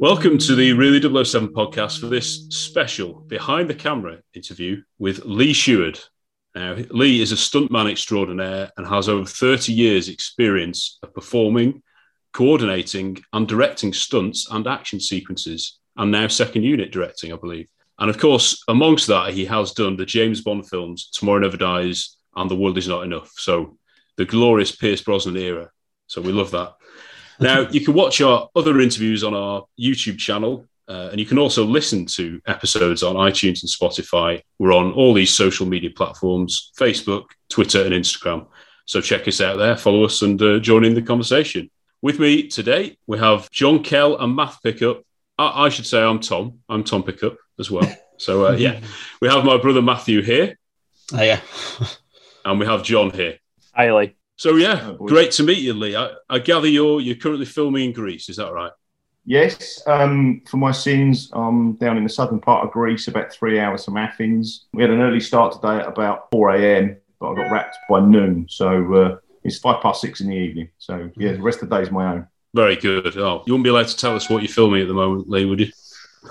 Welcome to the Really 007 podcast for this special behind the camera interview with Lee Sheward. Now, Lee is a stuntman extraordinaire and has over 30 years' experience of performing, coordinating, and directing stunts and action sequences, and now second unit directing, I believe. And of course, amongst that, he has done the James Bond films Tomorrow Never Dies and The World Is Not Enough. So, the glorious Pierce Brosnan era. So, we love that. Now, you can watch our other interviews on our YouTube channel, uh, and you can also listen to episodes on iTunes and Spotify. We're on all these social media platforms Facebook, Twitter, and Instagram. So check us out there, follow us, and uh, join in the conversation. With me today, we have John Kell and Matt Pickup. I, I should say I'm Tom. I'm Tom Pickup as well. So, uh, yeah, we have my brother Matthew here, Oh, yeah. and we have John here. Hi, Lee. So, yeah, great to meet you, Lee. I, I gather you're, you're currently filming in Greece. Is that right? Yes, um, for my sins, I'm down in the southern part of Greece, about three hours from Athens. We had an early start today at about 4 a.m., but I got wrapped by noon. So uh, it's five past six in the evening. So, yeah, the rest of the day is my own. Very good. Oh, you wouldn't be allowed to tell us what you're filming at the moment, Lee, would you?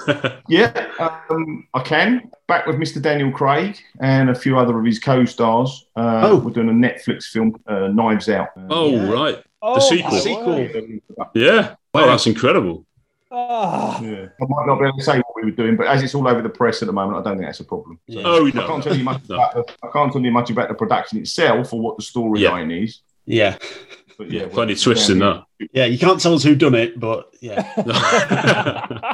Yeah, um, I can. Back with Mr. Daniel Craig and a few other of his co stars. Uh, Oh. We're doing a Netflix film, uh, Knives Out. Oh, Yeah. right. Oh, the sequel. my Sequel. Yeah. Oh, that's incredible. Ah. Yeah. I might not be able to say what we were doing, but as it's all over the press at the moment, I don't think that's a problem. So- Yeah. Oh, I no. can't tell you much. No. About the, I can't tell you much about the production itself or what the storyline is. Yeah. But Yeah, yeah, plenty of twists in that. Yeah. You can't tell us who done it, but yeah.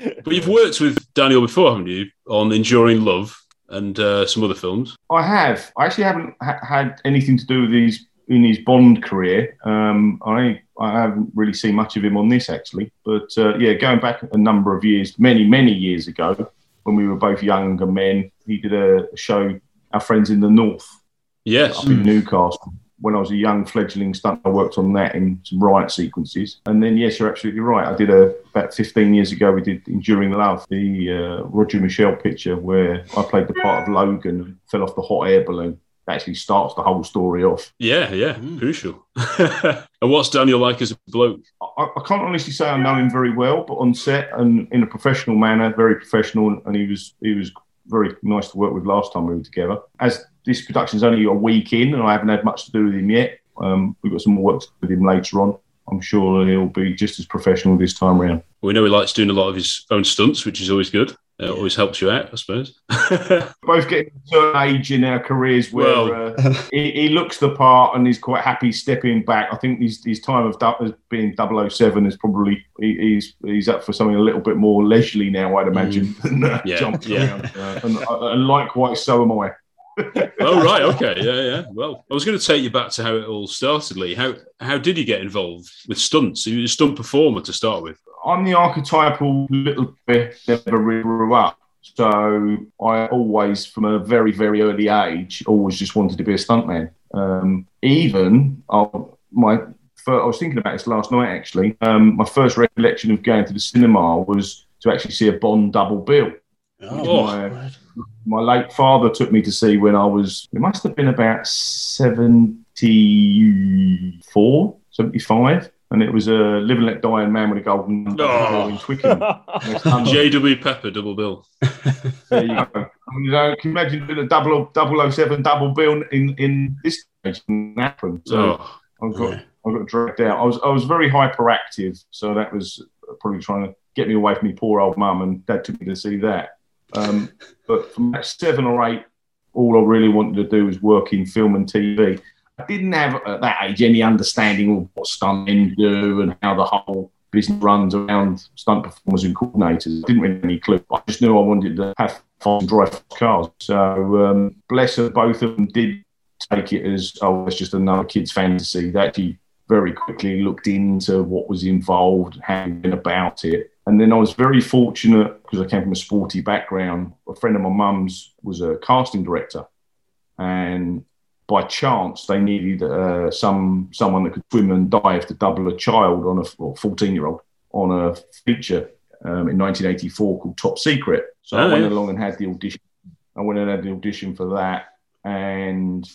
but you've worked with Daniel before, haven't you, on Enduring Love and uh, some other films? I have. I actually haven't ha- had anything to do with his in his Bond career. Um, I I haven't really seen much of him on this actually. But uh, yeah, going back a number of years, many many years ago, when we were both younger men, he did a show, Our Friends in the North, Yes. up in Newcastle. When I was a young fledgling stunt, I worked on that in some riot sequences. And then, yes, you're absolutely right. I did a about 15 years ago. We did Enduring Love, the uh, Roger Michell picture where I played the part of Logan and fell off the hot air balloon. That actually starts the whole story off. Yeah, yeah, Mm. crucial. and what's Daniel like as a bloke? I, I can't honestly say I know him very well, but on set and in a professional manner, very professional, and he was he was very nice to work with last time we were together. As this production's only a week in, and I haven't had much to do with him yet. Um, we've got some more work to do with him later on. I'm sure he'll be just as professional this time around. We know he likes doing a lot of his own stunts, which is always good. It always helps you out, I suppose. Both getting to a certain age in our careers where Well- uh, he, he looks the part and he's quite happy stepping back. I think his, his time of du- being 007 is probably he, he's he's up for something a little bit more leisurely now, I'd imagine, than uh, Yeah, jumping yeah. around. Uh, and, uh, and likewise, so am I. oh right, okay, yeah, yeah. Well, I was going to take you back to how it all started, Lee. How how did you get involved with stunts? You were a stunt performer to start with. I'm the archetypal little bit that never really grew up. So I always, from a very, very early age, always just wanted to be a stuntman. Um, even uh, my, fir- I was thinking about this last night actually. Um, my first recollection of going to the cinema was to actually see a Bond double bill. Oh, my, my late father took me to see when I was, it must have been about 74, 75. And it was a Live and Let Die and Man with a Golden Gun Oh. in Twickenham. J.W. Pepper double bill. There you go. I you know, can you imagine doing a double, 007 double bill in, in this stage in happen? So Oh, I got I got dragged out. I was I was very hyperactive, so that was probably trying to get me away from my poor old mum, and dad took me to see that. Um, but from about seven or eight, all I really wanted to do was work in film and TV. I didn't have at that age any understanding of what stuntmen do and how the whole business runs around stunt performers and coordinators. I didn't really have any clue. I just knew I wanted to have fun and drive cars. So um, bless her, both of them did take it as oh, it's just another kid's fantasy. They actually very quickly looked into what was involved, how about it. And then I was very fortunate because I came from a sporty background. A friend of my mum's was a casting director, and by chance they needed uh, some someone that could swim and dive to double a child on a fourteen year old on a feature um, in 1984 called Top Secret. So I Oh, went yeah. along and had the audition. I went and had the audition for that, and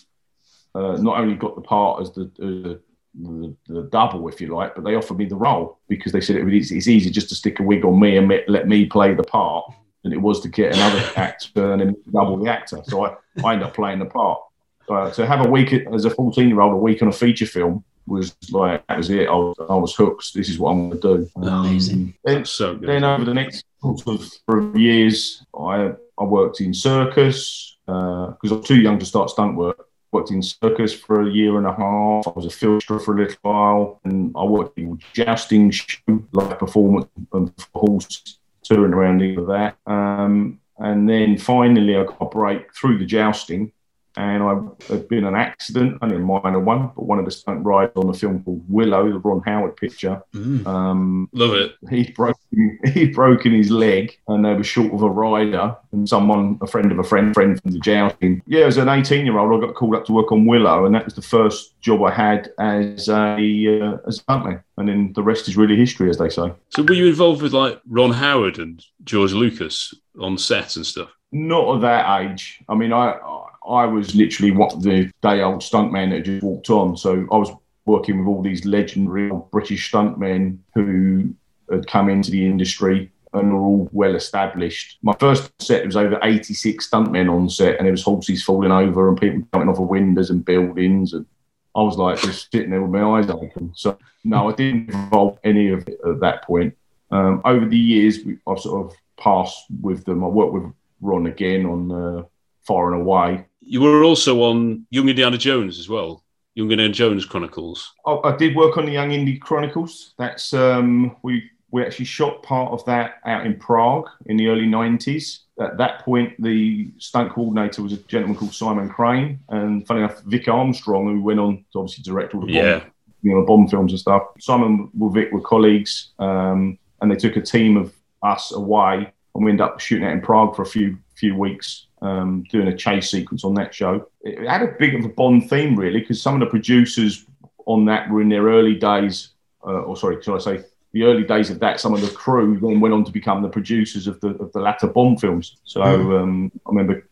uh, not only got the part as the, uh, the the double, if you like, but they offered me the role because they said it was, it's easy just to stick a wig on me and me- let me play the part than it was to get another actor and then double the actor. So I, I ended up playing the part. Uh, to have a week as a 14 year old, a week on a feature film was like, that was it. I was, I was hooked. This is what I'm going to do. Amazing. Then, that's so good. then over the next sort of three years, I I worked in circus because I was too young to start stunt work. Worked in circus for a year and a half. I was a filter for a little while, and I worked in jousting show, live performance, and horse touring around of that. Um, and then finally, I got a break through the jousting, and I had been an accident, only a minor one, but one of the stunt rides on a film called Willow, the Ron Howard picture. Um, Love it. he'd broken he'd broken his leg and they were short of a rider and someone a friend of a friend friend from the jousting yeah as an 18 year old i got called up to work on willow and that was the first job i had as a uh, as a stuntman and then the rest is really history as they say So were you involved with like Ron Howard and George Lucas on set and stuff? not at that age i mean i i was literally what the day old stuntman that just walked on so i was working with all these legendary british stuntmen who had come into the industry and were all well established. My first set was over 86 stuntmen on set, and there was horses falling over and people jumping off of windows and buildings, and I was like just sitting there with my eyes open. So no, I didn't involve any of it at that point. Um, over the years, I've sort of passed with them. I worked with Ron again on uh, Far and Away. You were also on Young Indiana Jones as well. Young Indiana Jones Chronicles. I, I did work on the Young Indie Chronicles. That's um, we we actually shot part of that out in Prague in the early '90s. At that point, the stunt coordinator was a gentleman called Simon Crane, and funny enough, Vic Armstrong, who went on to obviously direct all the Yeah. Bond, you know, Bond films and stuff. Simon and Vic were colleagues, um, and they took a team of us away, and we ended up shooting out in Prague for a few few weeks, um, doing a chase sequence on that show. It had a bit of a Bond theme, really, because some of the producers on that were in their early days, uh, or sorry, should I say, the early days of that. Some of the crew then went on to become the producers of the of the latter Bond films. So um, I remember,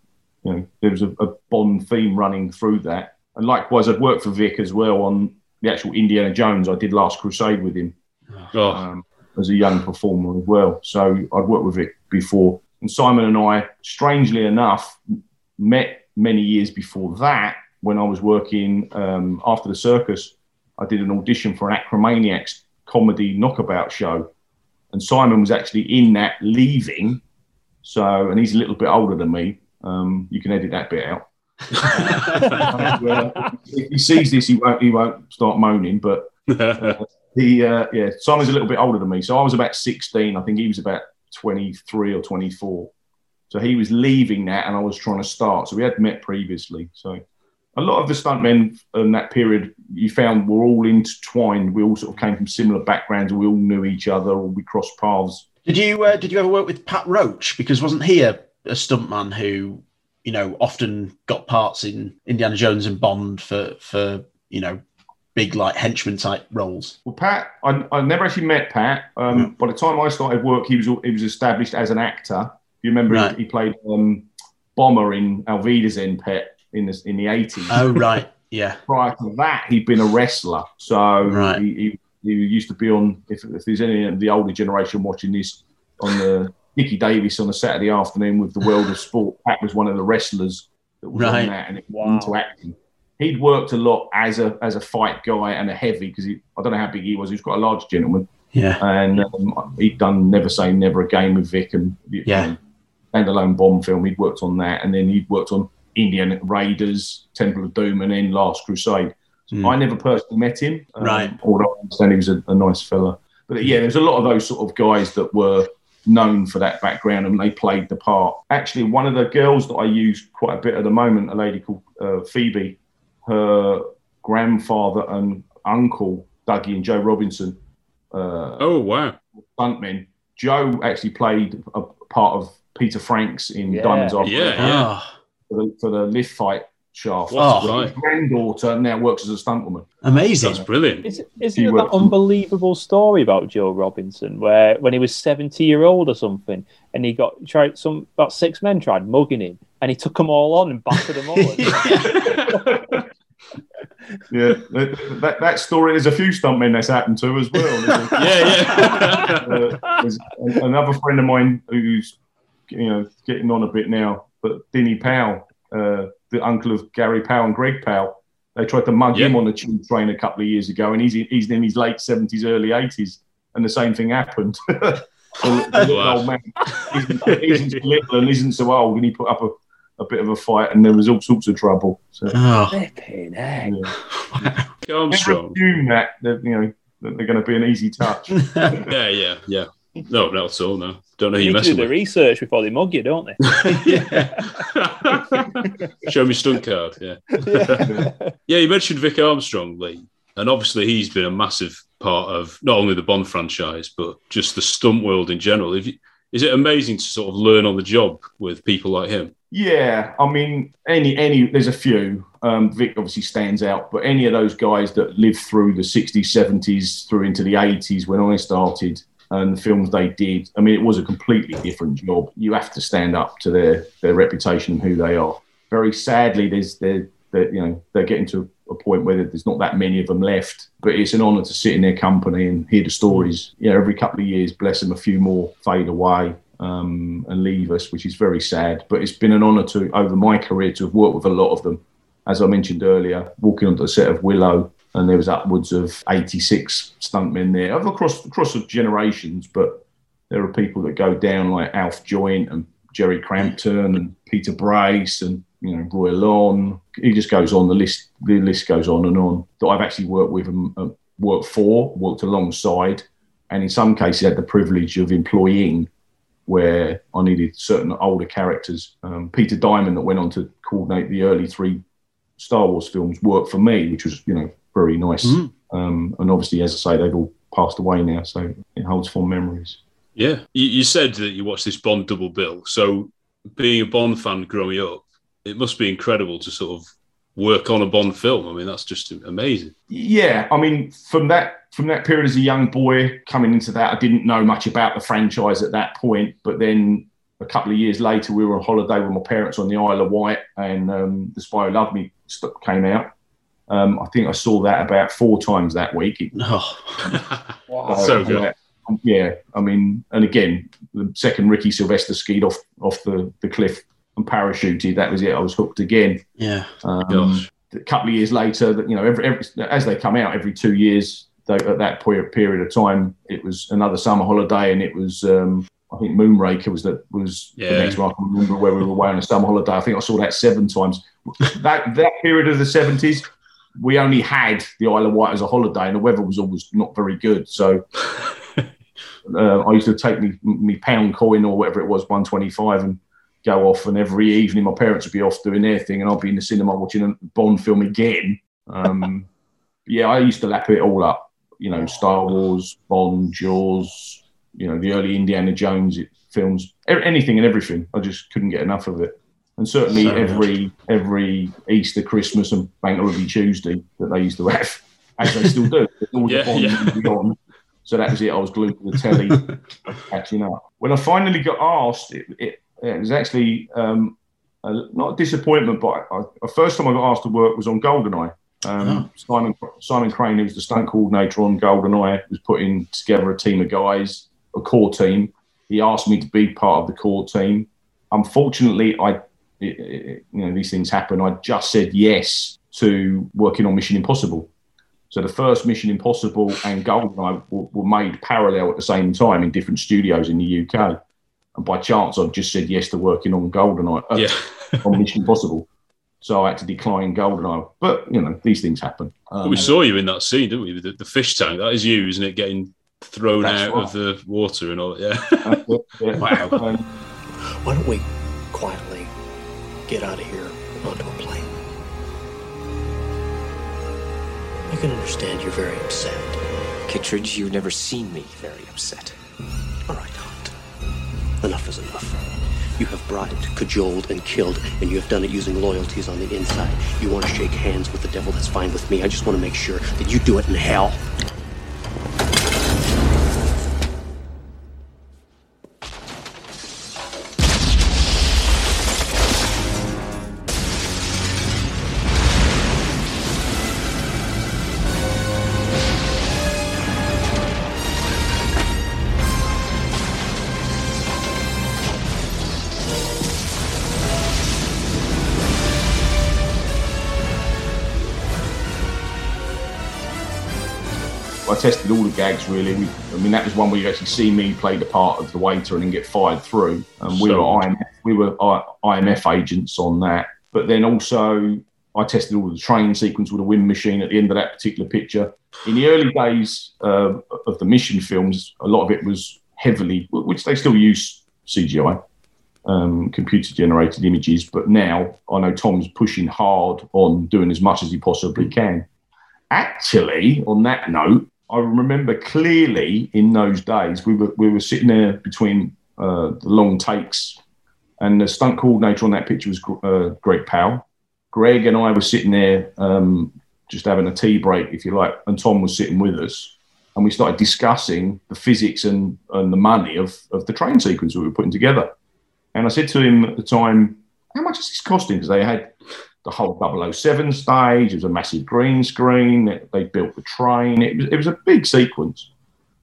you know, there was a, a Bond theme running through that, and likewise, I'd worked for Vic as well on the actual Indiana Jones. I did Last Crusade with him Oh, um, as a young performer as well. So I'd worked with Vic before. And Simon and I, strangely enough, met many years before that when I was working um, after the circus. I did an audition for an Acromaniacs comedy knockabout show. And Simon was actually in that leaving. So, and he's a little bit older than me. Um, you can edit that bit out. Uh, if he sees this, he won't. He won't start moaning. But he, uh, yeah, Simon's a little bit older than me, so I was about sixteen. I think he was about twenty-three or twenty-four. So he was leaving that, and I was trying to start. So we had met previously. So a lot of the stuntmen in that period you found were all intertwined. We all sort of came from similar backgrounds. We all knew each other, or we crossed paths. Did you uh, did you ever work with Pat Roach? Because wasn't he a, a stuntman who you know often got parts in Indiana Jones and Bond for for you know big like henchman type roles? Well, Pat, I, I never actually met Pat. Um, By the time I started work, he was he was established as an actor. You remember Right. he, he played um, Bomber in Auf Wiedersehen Pet in the in the eighties. Oh right, yeah, Prior to that, he'd been a wrestler. So Right. he, he, he used to be on. If, if there's any of the older generation watching this on the Dickie Davies on a Saturday afternoon with the World of Sport, Pat was one of the wrestlers that was Right. on that and it was into acting. He'd worked a lot as a as a fight guy and a heavy because I don't know how big he was. He was quite a large gentleman yeah, and um, he'd done Never Say Never Again with Vic and Yeah. standalone bomb film. He'd worked on that, and then he'd worked on Indian Raiders, Temple of Doom, and then Last Crusade. So Mm. I never personally met him, um, Right. Although I understand he was a, a nice fella. But yeah, there's a lot of those sort of guys that were known for that background and they played the part. Actually, one of the girls that I use quite a bit at the moment, a lady called uh, Phoebe, her grandfather and uncle, Dougie and Joe Robinson, uh, Oh wow! stuntmen. Joe actually played a part of Peter Franks in Yeah. Diamonds Are Yeah, Forever yeah. Oh, for, the, for the lift fight shaft. What a Well, his granddaughter now works as a stuntwoman. amazing. That's brilliant. Is, isn't it that worked- unbelievable story about Joe Robinson where when he was 70 year old or something and he got tried some about six men tried mugging him and he took them all on and battered them all. Yeah, that, that, that story. There's a few stuntmen that's happened to as well. Yeah, yeah. uh, another friend of mine who's you know getting on a bit now, but Dinny Powell, uh, the uncle of Gary Powell and Greg Powell, they tried to mug Yeah. him on the tube train a couple of years ago, and he's in, he's in his late seventies, early eighties, and the same thing happened. the, the old man isn't, isn't little and isn't so old, and he put up a, a bit of a fight, and there was all sorts of trouble. So, Oh, Flipping heck. yeah. Never Armstrong. assume that that you know that they're going to be an easy touch. Yeah, yeah, yeah. No, not at all. No, don't know who you're need to do messing the with. research before they mug you, don't they? Show me stunt card. Yeah. Yeah, you mentioned Vic Armstrong, Lee, and obviously he's been a massive part of not only the Bond franchise but just the stunt world in general. If you, is it amazing to sort of learn on the job with people like him? Yeah, I mean, any any there's a few. Um, Vic obviously stands out, but any of those guys that lived through the '60s, '70s, through into the '80s when I started, and the films they did. I mean, it was a completely different job. You have to stand up to their their reputation and who they are. Very sadly, there's they're, they're you know they're getting to a point where there's not that many of them left. But it's an honour to sit in their company and hear the stories. You know, every couple of years, bless them, a few more fade away um, and leave us, which is very sad. But it's been an honour to over my career to have worked with a lot of them. As I mentioned earlier, walking onto the set of Willow, and there was upwards of 86 stuntmen there across across of generations. But there are people that go down like Alf Joint and Gerry Crampton and Peter Brace and you know Roy Long. He just goes on. The list the list goes on and on. That I've actually worked with and worked for, worked alongside, and in some cases had the privilege of employing where I needed certain older characters. Um, Peter Diamond, that went on to coordinate the early three Star Wars films, worked for me, which was you know very nice. Mm. Um, and obviously, as I say, they've all passed away now, so it holds fond memories. Yeah, you, you said that you watched this Bond double bill. So, being a Bond fan growing up, it must be incredible to sort of work on a Bond film. I mean, that's just amazing. Yeah, I mean, from that from that period as a young boy coming into that, I didn't know much about the franchise at that point. But then a couple of years later, we were on holiday with my parents on the Isle of Wight, and um, The Spy Who Loved Me came out. Um, I think I saw that about four times that week. It- oh, uh, so good. Yeah, yeah, I mean, and again, the second Ricky Sylvester skied off off the, the cliff and parachuted. That was it. I was hooked again. yeah. Um, Gosh. a couple of years later, that you know, every, every as they come out every two years, they, at that period, period of time, it was another summer holiday, and it was um, I think Moonraker was that was Yeah. the next one. I can remember where we were away on a summer holiday. I think I saw that seven times. that that period of the seventies, we only had the Isle of Wight as a holiday, and the weather was always not very good. So. Uh, I used to take me, me pound coin or whatever it was, one twenty five, and go off, and every evening my parents would be off doing their thing, and I'd be in the cinema watching a Bond film again. Um, yeah, I used to lap it all up. You know, Star Wars, Bond, Jaws, you know, the early Indiana Jones films, anything and everything. I just couldn't get enough of it. And certainly So every every Easter, Christmas, and Bank Holiday Tuesday that they used to have, as they still do. Yeah, yeah. So that was it. I was glued to the telly, catching up. When I finally got asked, it, it, it was actually um, a, not a disappointment, but I, the first time I got asked to work was on Goldeneye. Um, Simon Simon Crane, who was the stunt coordinator on Goldeneye, was putting together a team of guys, a core team. He asked me to be part of the core team. Unfortunately, I, it, it, you know, these things happen. I just said yes to working on Mission Impossible. So the first Mission Impossible and Goldeneye were, were made parallel at the same time in different studios in the UK. And by chance, I've just said yes to working on Goldeneye, uh, Yeah. on Mission Impossible. So I had to decline Goldeneye. But you know, these things happen. Um, we saw you in that scene, didn't we? The, the fish tank. That is you, isn't it? Getting thrown out right. of the water and all. Yeah. it, yeah. Wow. Um, Why don't we quietly get out of here and onto a plane? I can understand you're very upset. Kittredge, you've never seen me very upset. All right, Hunt. Enough is enough. You have bribed, cajoled, and killed, and you have done it using loyalties on the inside. You want to shake hands with the devil, that's fine with me. I just want to make sure that you do it in hell. Tested all the gags really. We, I mean, that was one where you actually see me play the part of the waiter and then get fired through. And we So were. IMF, we were IMF agents on that. But then also, I tested all the train sequence with a wind machine at the end of that particular picture. In the early days uh, of the mission films, a lot of it was heavily, which they still use CGI, um, computer generated images. But now I know Tom's pushing hard on doing as much as he possibly can. Actually, on that note, I remember clearly in those days we were we were sitting there between uh, the long takes, and the stunt coordinator on that picture was uh, Greg Powell. Greg and I were sitting there um, just having a tea break, if you like, and Tom was sitting with us, and we started discussing the physics and, and the money of, of the train sequence we were putting together. And I said to him at the time, "How much is this costing?" Because they had the whole 007 stage. It was a massive green screen. They- built the train. It was, it was a big sequence.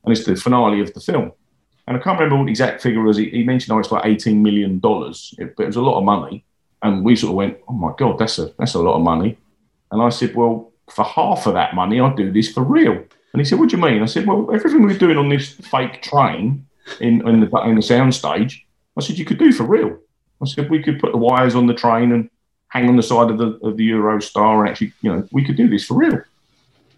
And it's the finale of the film. And I can't remember what the exact figure was. He, he mentioned, oh, it's like $18 million, It- but it was a lot of money. And we sort of went, oh my God, that's a, that's a lot of money. And I said, well, for half of that money, I'd do this for real. And he said, what do you mean? I said, well, everything we're doing on this fake train in, in, the, in the sound stage, I said, you could do for real. I said, we could put the wires on the train and hang on the side of the of the Eurostar and actually, you know, we could do this for real.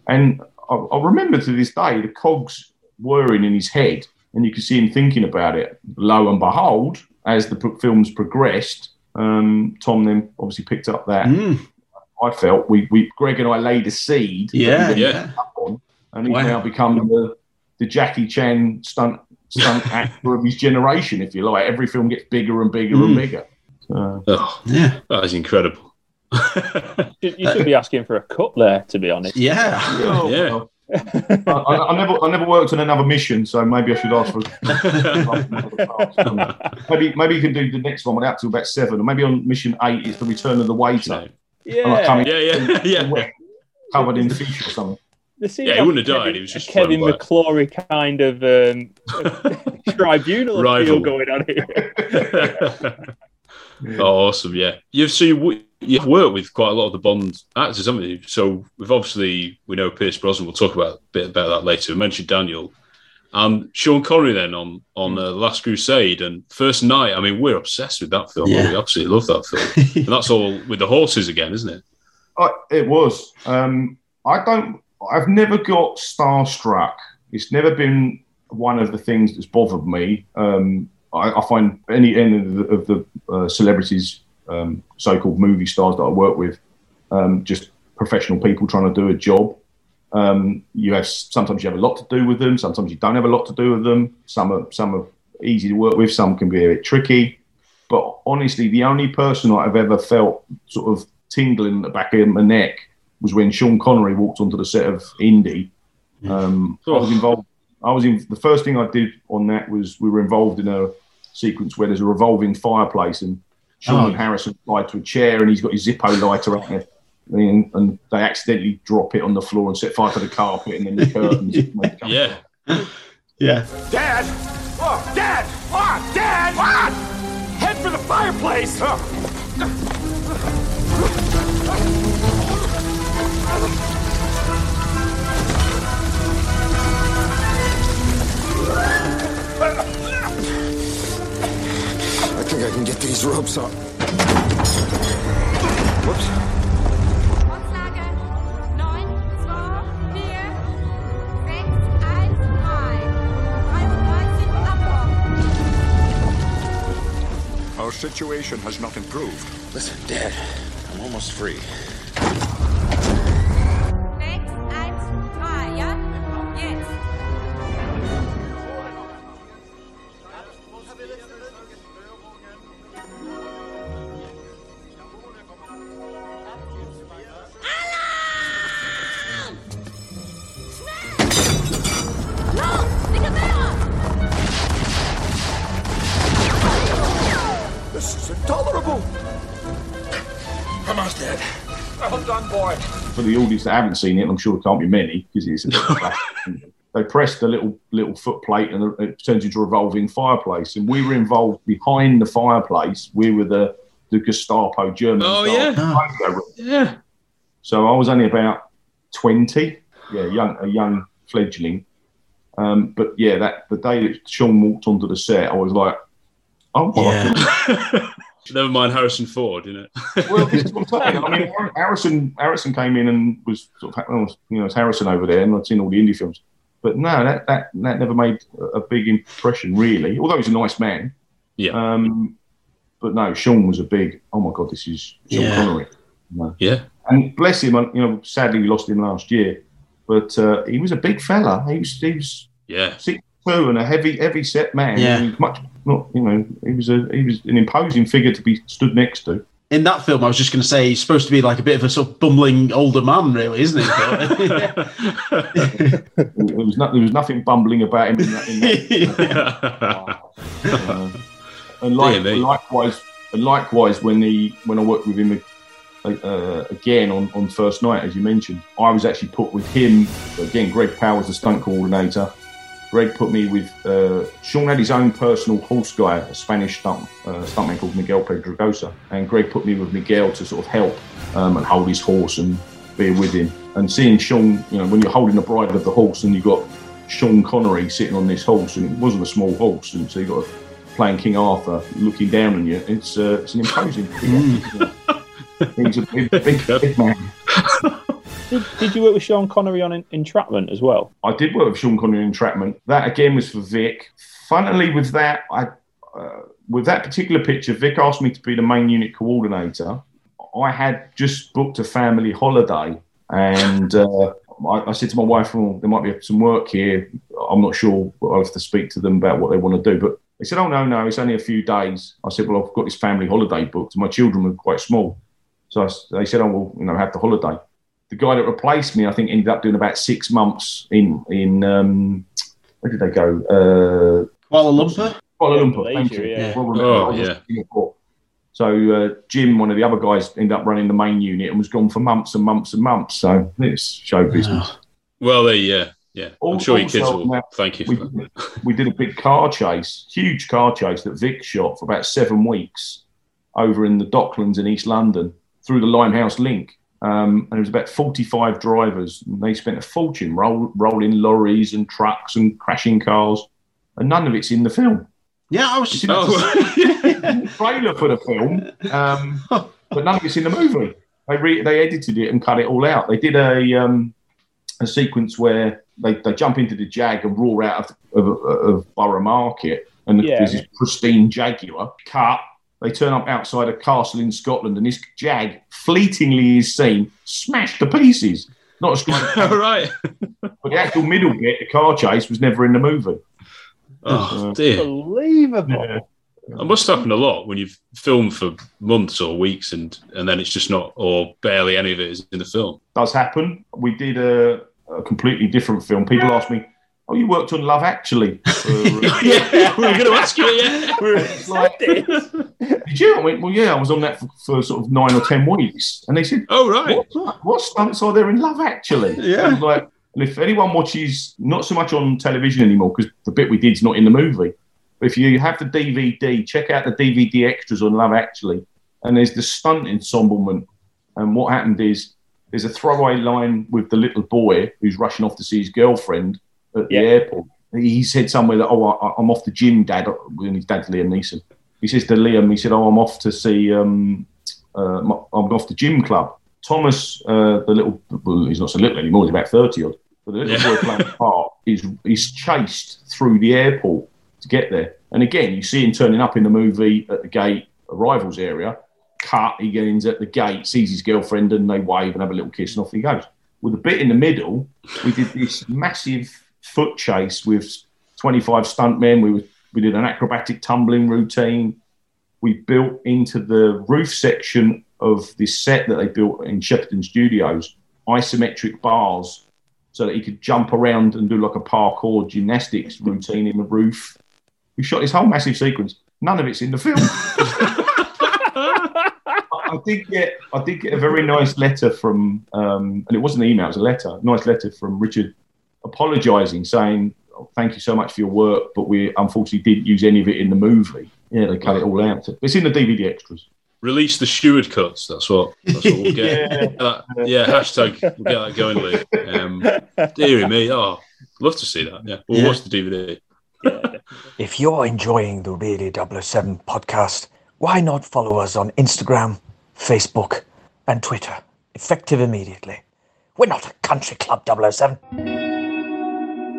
And I, I remember to this day the cogs whirring in his head, and you could see him thinking about it. Lo and behold, as the pro- films progressed, um, Tom then obviously picked up that. Mm. I felt we, we Greg and I laid a seed. Yeah, yeah. on, and he's Wow. now become the, the Jackie Chan stunt stunt actor of his generation, if you like. Every film gets bigger and bigger and Mm. bigger. So, Oh, Yeah. that is incredible. You you should be asking for a cut there, to be honest. Yeah. Oh, Yeah. well. I, I, I never, I never worked on another mission, so maybe I should ask for. maybe, maybe you can do the next one without till about seven, or maybe on mission eight it's the return of the waiter, I'm like Yeah, coming yeah, yeah, yeah. covered in fish or something. Yeah, he wouldn't have died, Kevin- he was just Kevin. McClory kind of um, tribunal Rival. appeal going on here. Oh, awesome! Yeah, you've so you, you've worked with quite a lot of the Bond actors, haven't you? So we've obviously we know Pierce Brosnan. We'll talk about a bit about that later. We mentioned Daniel and Sean Connery then on on uh, Last Crusade and First Knight. I mean, we're obsessed with that film. Yeah. We absolutely love that film, and that's all with the horses again, isn't it? It was. Um, I don't. I've never got starstruck. It's never been one of the things that's bothered me. Um, I, I find any any of the, of the uh, celebrities, um, so-called movie stars that I work with, um, just professional people trying to do a job. Um, you have sometimes you have a lot to do with them. Sometimes you don't have a lot to do with them. Some are some are easy to work with. Some can be a bit tricky. But honestly, the only person I've ever felt sort of tingling at the back of my neck was when Sean Connery walked onto the set of Indy. Um, I was involved. I was in the first thing I did on that was we were involved in a sequence where there's a revolving fireplace and Sean Oh. and Harrison tied to a chair and he's got his Zippo lighter out there. And, and they accidentally drop it on the floor and set fire to the carpet and then the curtains. yeah. Yeah. Dad! Oh, Dad! Oh, Dad! What? Head for the fireplace! I oh. think I can get these ropes up. Whoops. Our situation has not improved. Listen, Dad, I'm almost free. For that haven't seen it, I'm sure there can't be many because it's a bit flat. They press the little little foot plate and it turns into a revolving fireplace. And we were involved behind the fireplace. We were the, the Gestapo German. Oh, Gestapo. Yeah. So I was only about 20, yeah, young, a young fledgling. Um, but yeah, that the day that Sean walked onto the set, I was like, oh my Never mind Harrison Ford, you know. well, this is what I'm saying. I mean, Harrison Harrison came in and was sort of, you know, it's Harrison over there, and I'd seen all the indie films. But no, that that that never made a big impression, really. Although he's a nice man. Yeah. Um, but no, Sean was a big. Oh my God, this is Sean Yeah. Connery. No. Yeah. And bless him, you know, sadly we lost him last year, but uh, he was a big fella. He was, he was Yeah. six two and a heavy, heavy set man. Yeah. Much not, you know, he was a he was an imposing figure to be stood next to. In that film, I was just going to say he's supposed to be like a bit of a sort of bumbling older man, really, isn't he? there was no, there was nothing bumbling about him in that. In that. Uh, and like, Dear likewise, and likewise, when he when I worked with him uh, again on, on First Knight, as you mentioned, I was actually put with him again. Greg Powell's, the stunt coordinator. Greg put me with uh, Sean had his own personal horse guy, a Spanish stunt uh, stuntman called Miguel Pedregosa, and Greg put me with Miguel to sort of help um, and hold his horse and be with him. And seeing Sean, you know, when you're holding the bridle of the horse and you've got Sean Connery sitting on this horse, and it wasn't a small horse, and so you've got playing King Arthur looking down on you. It's uh, it's an imposing figure. He's a big, big, big man. Did, did you work with Sean Connery on Entrapment as well? I did work with Sean Connery in Entrapment. That again was for Vic. Funnily, with that, I uh, with that particular picture, Vic asked me to be the main unit coordinator. I had just booked a family holiday, and uh, I, I said to my wife, well, "There might be some work here. I'm not sure. I'll have to speak to them about what they want to do." But they said, "Oh no, no, it's only a few days." I said, "Well, I've got this family holiday booked, my children were quite small." So I they said, "Oh well, you know, have the holiday." The guy that replaced me, I think, ended up doing about six months in in um, where did they go? Uh, Kuala Lumpur. Kuala Lumpur. Thank Malaysia, you. yeah. Kuala Lumpur. Oh, yeah. Singapore. So uh, Jim, one of the other guys, ended up running the main unit and was gone for months and months and months. So it's show business. Well, they, yeah, yeah. I'm sure your kids will now, thank you we, we did a big car chase, huge car chase that Vic shot for about seven weeks over in the Docklands in East London through the Limehouse Link. Um, and there was about 45 drivers. And they spent a fortune roll, rolling lorries and trucks and crashing cars. And none of it's in the film. Yeah, I was It's just. in the trailer for the film, um, but none of it's in the movie. They re- they edited it and cut it all out. They did a um, a sequence where they, they jump into the Jag and roar out of, of, of Borough Market, and Yeah. there's this pristine Jaguar. Cut. They turn up outside a castle in Scotland, and this Jag fleetingly is seen smashed to pieces. Not a straight, All right. but the actual middle bit, the car chase, was never in the movie. Oh Uh, dear. Unbelievable. It must happen a lot when you've filmed for months or weeks and and then it's just not or barely any of it is in the film. does happen. We did a, a completely different film. People ask me, "Oh, you worked on Love Actually?" For, uh, yeah, we were going to ask you. Yeah, like, did you? I went, well, yeah, I was on that for, for sort of nine or ten weeks, and they said, "Oh, right, what, what stunts are there in Love Actually?" Yeah. Like, and if anyone watches, not so much on television anymore because the bit we did is not in the movie. But if you have the DVD, check out the DVD extras on Love Actually, and there's the stunt ensemblement. And what happened is there's a throwaway line with the little boy who's rushing off to see his girlfriend at the Yeah. airport. He said somewhere that, "Oh, I, I'm off the gym, Dad." When his dad's Liam Neeson, he says to Liam, he said, "Oh, I'm off to see, um, uh, I'm off the gym club." Thomas, uh, the little, well, he's not so little anymore; he's about thirty odd. But the little Yeah. boy playing part is is chased through the airport to get there. And again, you see him turning up in the movie at the gate arrivals area. Cut, he gets at the gate, sees his girlfriend, and they wave and have a little kiss, and off he goes. With a bit in the middle, we did this massive foot chase with 25 stuntmen. We we did an acrobatic tumbling routine. We built into the roof section of this set that they built in Shepperton Studios isometric bars so that he could jump around and do like a parkour gymnastics routine in the roof. We shot this whole massive sequence. None of it's in the film. I did get I did get a very nice letter from um, and it wasn't an email, it was a letter, nice letter from Richard apologising, saying, oh, Thank you so much for your work, but we unfortunately didn't use any of it in the movie. Yeah, they cut it all out. It's in the DVD extras. Release the Sheward cuts. That's what. That's what we'll get. Yeah. That- yeah. Hashtag. We'll get that going, Lee. Um, dearie me. Oh, love to see that. Yeah. We'll Yeah. watch the DVD. If you're enjoying the Really 007 podcast, why not follow us on Instagram, Facebook, and Twitter? Effective immediately. We're not a country club 007.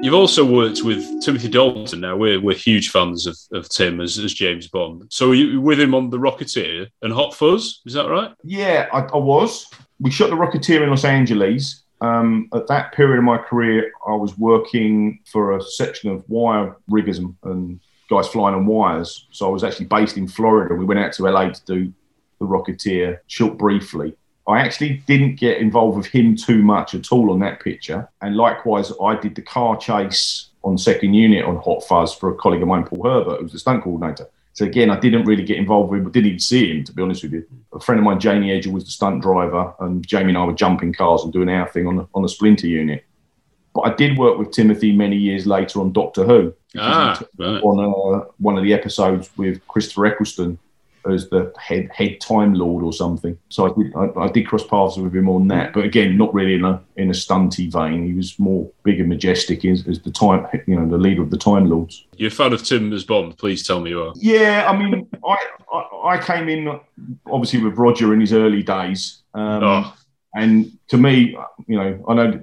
You've also worked with Timothy Dalton. Now we're we're huge fans of, of Tim as, as James Bond. So you with him on the Rocketeer and Hot Fuzz? Is that right? Yeah, I, I was. We shot The Rocketeer in Los Angeles. Um, at that period of my career, I was working for a section of wire riggers and, and guys flying on wires. So I was actually based in Florida. We went out to LA to do The Rocketeer short briefly. I actually didn't get involved with him too much at all on that picture. And likewise, I did the car chase on second unit on Hot Fuzz for a colleague of mine, Paul Herbert, who was the stunt coordinator. So again, I didn't really get involved with him, didn't even see him, to be honest with you. A friend of mine, Jamie Edgell, was the stunt driver, and Jamie and I were jumping cars and doing our thing on the, on the Splinter unit. But I did work with Timothy many years later on Doctor Who. Ah, right. On uh, one of the episodes with Christopher Eccleston as the head head Time Lord or something. So I did I, I did cross paths with him on that, but again, not really in a in a stunty vein. He was more big and majestic as, as the time you know the leader of the Time Lords. You're a fan of Tim as Bond. Please tell me you are. Yeah, I mean, I, I I came in obviously with Roger in his early days, um, Oh. and to me, you know, I know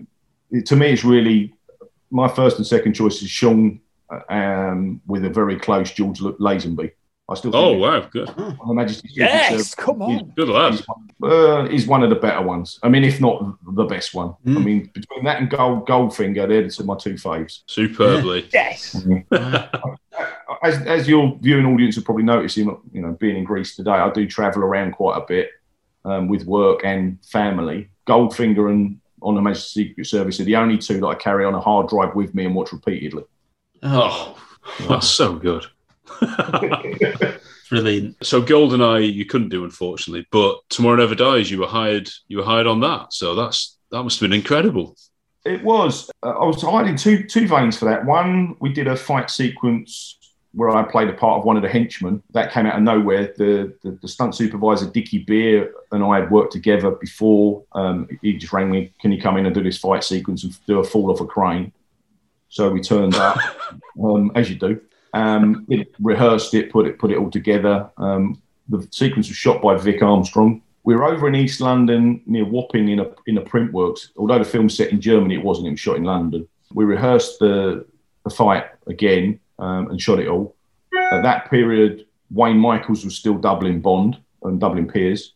to me it's really my first and second choice is Sean um, with a very close George Lazenby. I still think Oh wow, good. Her Majesty's Secret Yes, Service come on. is- Good lad. is one- uh, is one of the better ones. I mean, if not the best one. I Mm. mean, between that and Gold Goldfinger, they're two- my two faves. Superbly. Yes. As, as your viewing audience have probably noticed, you know, being in Greece today, I do travel around quite a bit um, with work and family. Goldfinger and On the Majesty's Secret Service are the only two that I carry on a hard drive with me and watch repeatedly. Oh, that's so good. Brilliant. So GoldenEye you couldn't do unfortunately, but Tomorrow Never Dies you were hired you were hired on that. So that's that must have been incredible. It was. Uh, I was hired in two two veins for that. One, we did a fight sequence where I played a part of one of the henchmen. That came out of nowhere. The the, the stunt supervisor Dickie Beer and I had worked together before. Um, he just rang me, "Can you come in and do this fight sequence and do a fall off a crane?" So we turned up, um, as you do. Um, rehearsed it, put it put it all together. Um, the sequence was shot by Vic Armstrong. We were over in East London near Wapping in a in a print works. Although the film's set in Germany, it wasn't. It was shot in London. We rehearsed the the fight again um, and shot it all. At that period, Wayne Michaels was still doubling Bond and doubling Pierce.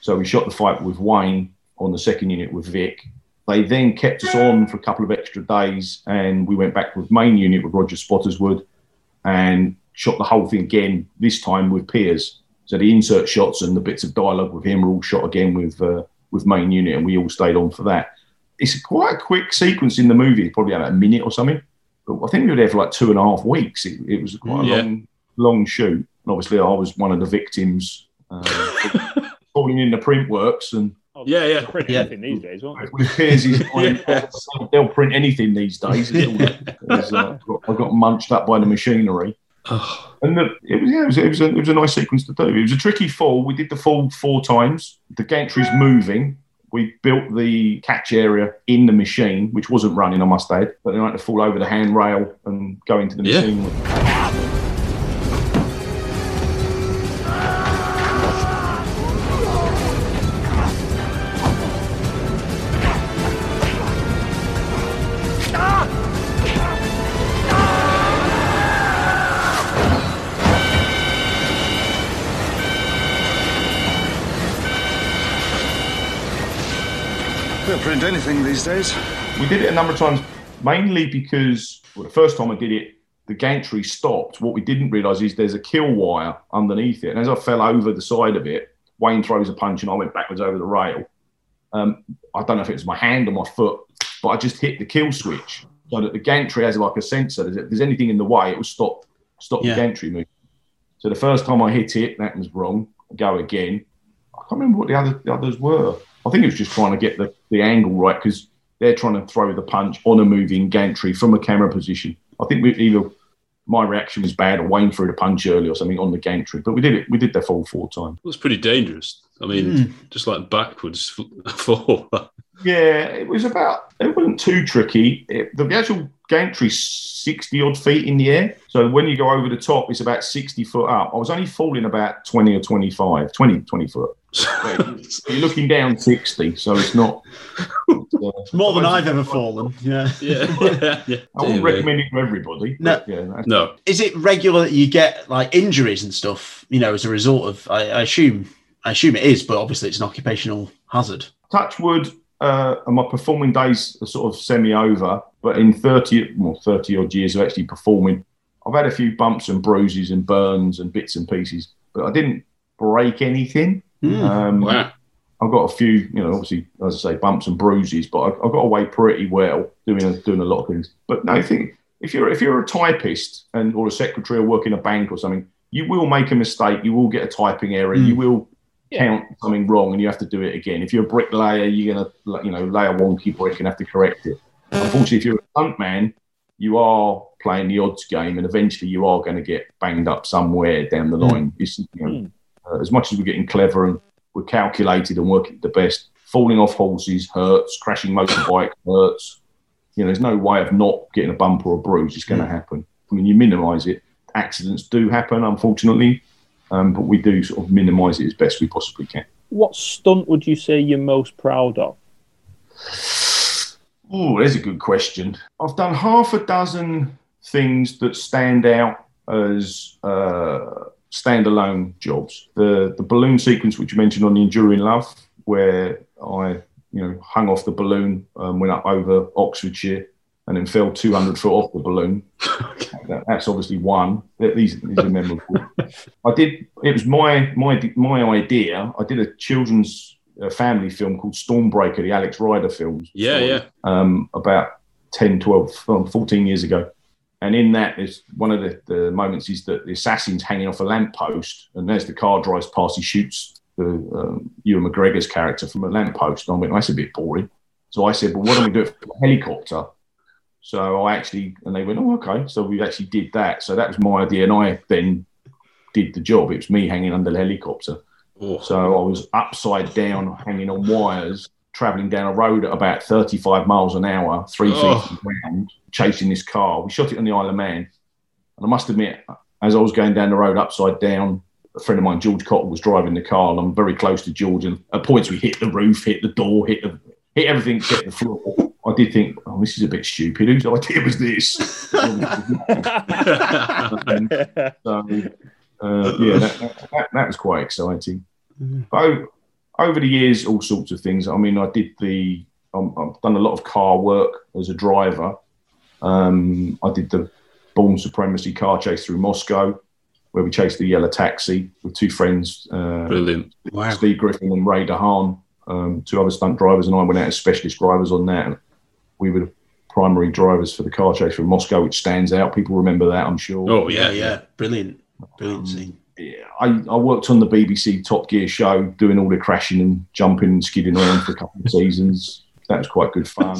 So we shot the fight with Wayne on the second unit with Vic. They then kept us on for a couple of extra days, and we went back with main unit with Roger Spottiswoode and shot the whole thing again. This time with Pierce. So the insert shots and the bits of dialogue with him were all shot again with uh, with main unit, and we all stayed on for that. It's quite a quick sequence in the movie, probably about a minute or something. But I think we were there for like two and a half weeks. It, it was quite a Yeah. long, long shoot. And obviously, I was one of the victims uh, falling in the print works and Yeah, yeah. Print anything these days, won't they? with Pierce, he's they'll print anything these days. It's all- uh, I got munched up by the machinery. And the, it was yeah, it was, it was, a, it was a nice sequence to do. It was a tricky fall. We did the fall four times. The gantry's moving. We built the catch area in the machine, which wasn't running, I must add. But then I had to fall over the handrail and go into the Yeah. machine. Anything these days. We did it a number of times, mainly because well, the first time I did it, the gantry stopped. What we didn't realise is there's a kill wire underneath it. And as I fell over the side of it, Wayne throws a punch and I went backwards over the rail. Um, I don't know if it was my hand or my foot, but I just hit the kill switch so that the gantry has like a sensor. If there's anything in the way, it will stop stop Yeah. the gantry moving. So the first time I hit it, that was wrong. I go again. I can't remember what the other the others were. I think it was just trying to get the, the angle right because they're trying to throw the punch on a moving gantry from a camera position. I think we, either my reaction was bad or Wayne threw the punch early or something on the gantry. But we did it. We did the full four times. It was pretty dangerous. I mean, hmm. just like backwards fall. Yeah, it was about. It wasn't too tricky. It, the, the actual gantry's sixty odd feet in the air. So when you go over the top, it's about sixty foot up. I was only falling about twenty or 25, 20, 20 foot. You're looking down sixty, so it's not. It's More than I've ever fallen. Yeah. Yeah. yeah. I wouldn't recommend it to everybody. No. but yeah, No. Is it regular that you get like injuries and stuff? You know, as a result of, I, I assume, I assume it is, but obviously it's an occupational hazard. touch wood, uh, and my performing days are sort of semi over. But in thirty, well, thirty odd years of actually performing, I've had a few bumps and bruises and burns and bits and pieces, but I didn't break anything. Um, Wow. I've got a few, you know, obviously, as I say, bumps and bruises, but I, I've got away pretty well doing a, doing a lot of things. But no, I think if you're if you're a typist and or a secretary or work in a bank or something, you will make a mistake. You will get a typing error. You will count something wrong, and you have to do it again. If you're a bricklayer, you're gonna you know lay a wonky brick and have to correct it. Mm. Unfortunately, if you're a stuntman, you are playing the odds game, and eventually you are going to get banged up somewhere down the mm. line. It's, you know, mm. uh, as much as we're getting clever and we're calculated and working the best, falling off horses hurts, crashing motorbike hurts. You know, there's no way of not getting a bump or a bruise. It's going to happen. I mean, you minimise it. Accidents do happen, unfortunately, um, but we do sort of minimise it as best we possibly can. What stunt would you say you're most proud of? Oh, there's a good question. I've done half a dozen things that stand out as uh, standalone jobs. The the balloon sequence, which you mentioned on the Enduring Love, where I you know hung off the balloon, um, went up over Oxfordshire, and then fell 200 foot off the balloon. That- that's obviously one. These, these are memorable. I did. It was my my my idea. I did a children's uh, family film called Stormbreaker, the Alex Rider films Yeah, yeah. um, about 10, 12, um, 14 years ago. And in that, is one of the, the moments is that the assassin's hanging off a lamppost, and as the car drives past, he shoots the um, Ewan McGregor's character from a lamppost. And I went, that's a bit boring. So I said, well, why don't we do it from a helicopter? So I actually, and they went, oh, okay. So we actually did that. So that was my idea. And I then did the job. It was me hanging under the helicopter. So I was upside down, hanging on wires, traveling down a road at about 35 miles an hour, three Oh. feet from ground, chasing this car. We shot it on the Isle of Man. And I must admit, as I was going down the road upside down, a friend of mine, George Cottle, was driving the car, and I'm very close to George. And at points, we hit the roof, hit the door, hit the hit everything except the floor. I did think, oh, this is a bit stupid. Whose idea was this? So, uh, yeah, that, that, that, that was quite exciting. But over the years, all sorts of things. I mean, I did the, um, I've done a lot of car work as a driver. Um, I did the Bourne Supremacy car chase through Moscow, where we chased the yellow taxi with two friends. Uh, Brilliant. Steve Griffin and Ray DeHaan, um, two other stunt drivers, and I went out as specialist drivers on that. And we were the primary drivers for the car chase from Moscow, which stands out. People remember that, I'm sure. Oh, yeah, yeah, brilliant, brilliant um, scene. I, I worked on the BBC Top Gear show, doing all the crashing and jumping and skidding around for a couple of seasons. That was quite good fun.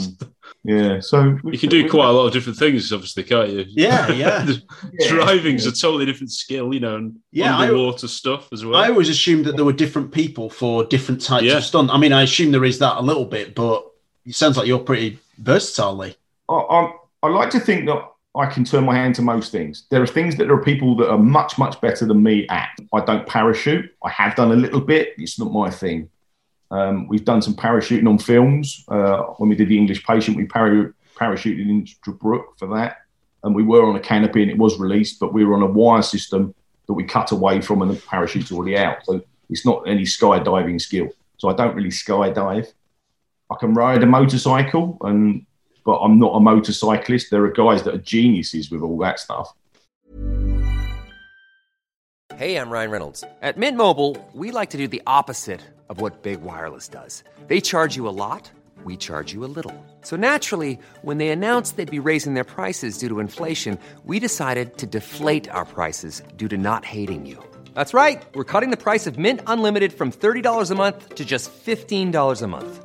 Yeah, so You can do quite a lot of different things, obviously, can't you? Yeah, yeah. Driving's a totally different skill, you know, and Yeah, I- underwater stuff as well. I always assumed that there were different people for different types Yeah. of stunt. I mean, I assume there is that a little bit, but it sounds like you're pretty versatile. I, I, I like to think that I can turn my hand to most things. There are things that there are people that are much, much better than me at. I don't parachute. I have done a little bit. It's not my thing. Um, we've done some parachuting on films. Uh, when we did The English Patient, we para- parachuted into Brook for that. And we were on a canopy and it was released, but we were on a wire system that we cut away from and the parachute's already out. So it's not any skydiving skill. So I don't really skydive. I can ride a motorcycle, and but I'm not a motorcyclist. There are guys that are geniuses with all that stuff. Hey, I'm Ryan Reynolds. At Mint Mobile, we like to do the opposite of what Big Wireless does. They charge you a lot, we charge you a little. So naturally, when they announced they'd be raising their prices due to inflation, we decided to deflate our prices due to not hating you. That's right. We're cutting the price of Mint Unlimited from $30 a month to just $15 a month.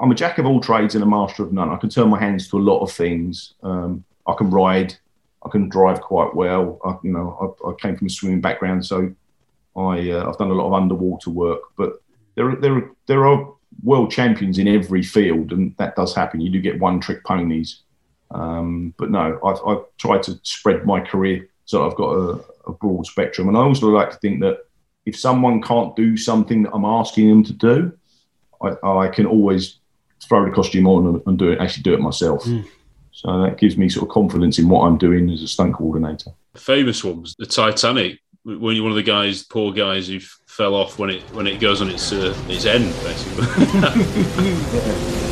I'm a jack of all trades and a master of none. I can turn my hands to a lot of things. Um, I can ride, I can drive quite well. I, you know, I, I came from a swimming background, so I, uh, I've done a lot of underwater work. But there, are, there, are, there are world champions in every field, and that does happen. You do get one-trick ponies. Um, but no, I've, I've tried to spread my career so I've got a, a broad spectrum. And I also like to think that if someone can't do something that I'm asking them to do, I, I can always throw the costume on and, and do it, actually do it myself. So that gives me sort of confidence in what I'm doing as a stunt coordinator. famous ones, the Titanic. When you're one of the guys, poor guys who fell off when it when it goes on its uh, its end, basically. We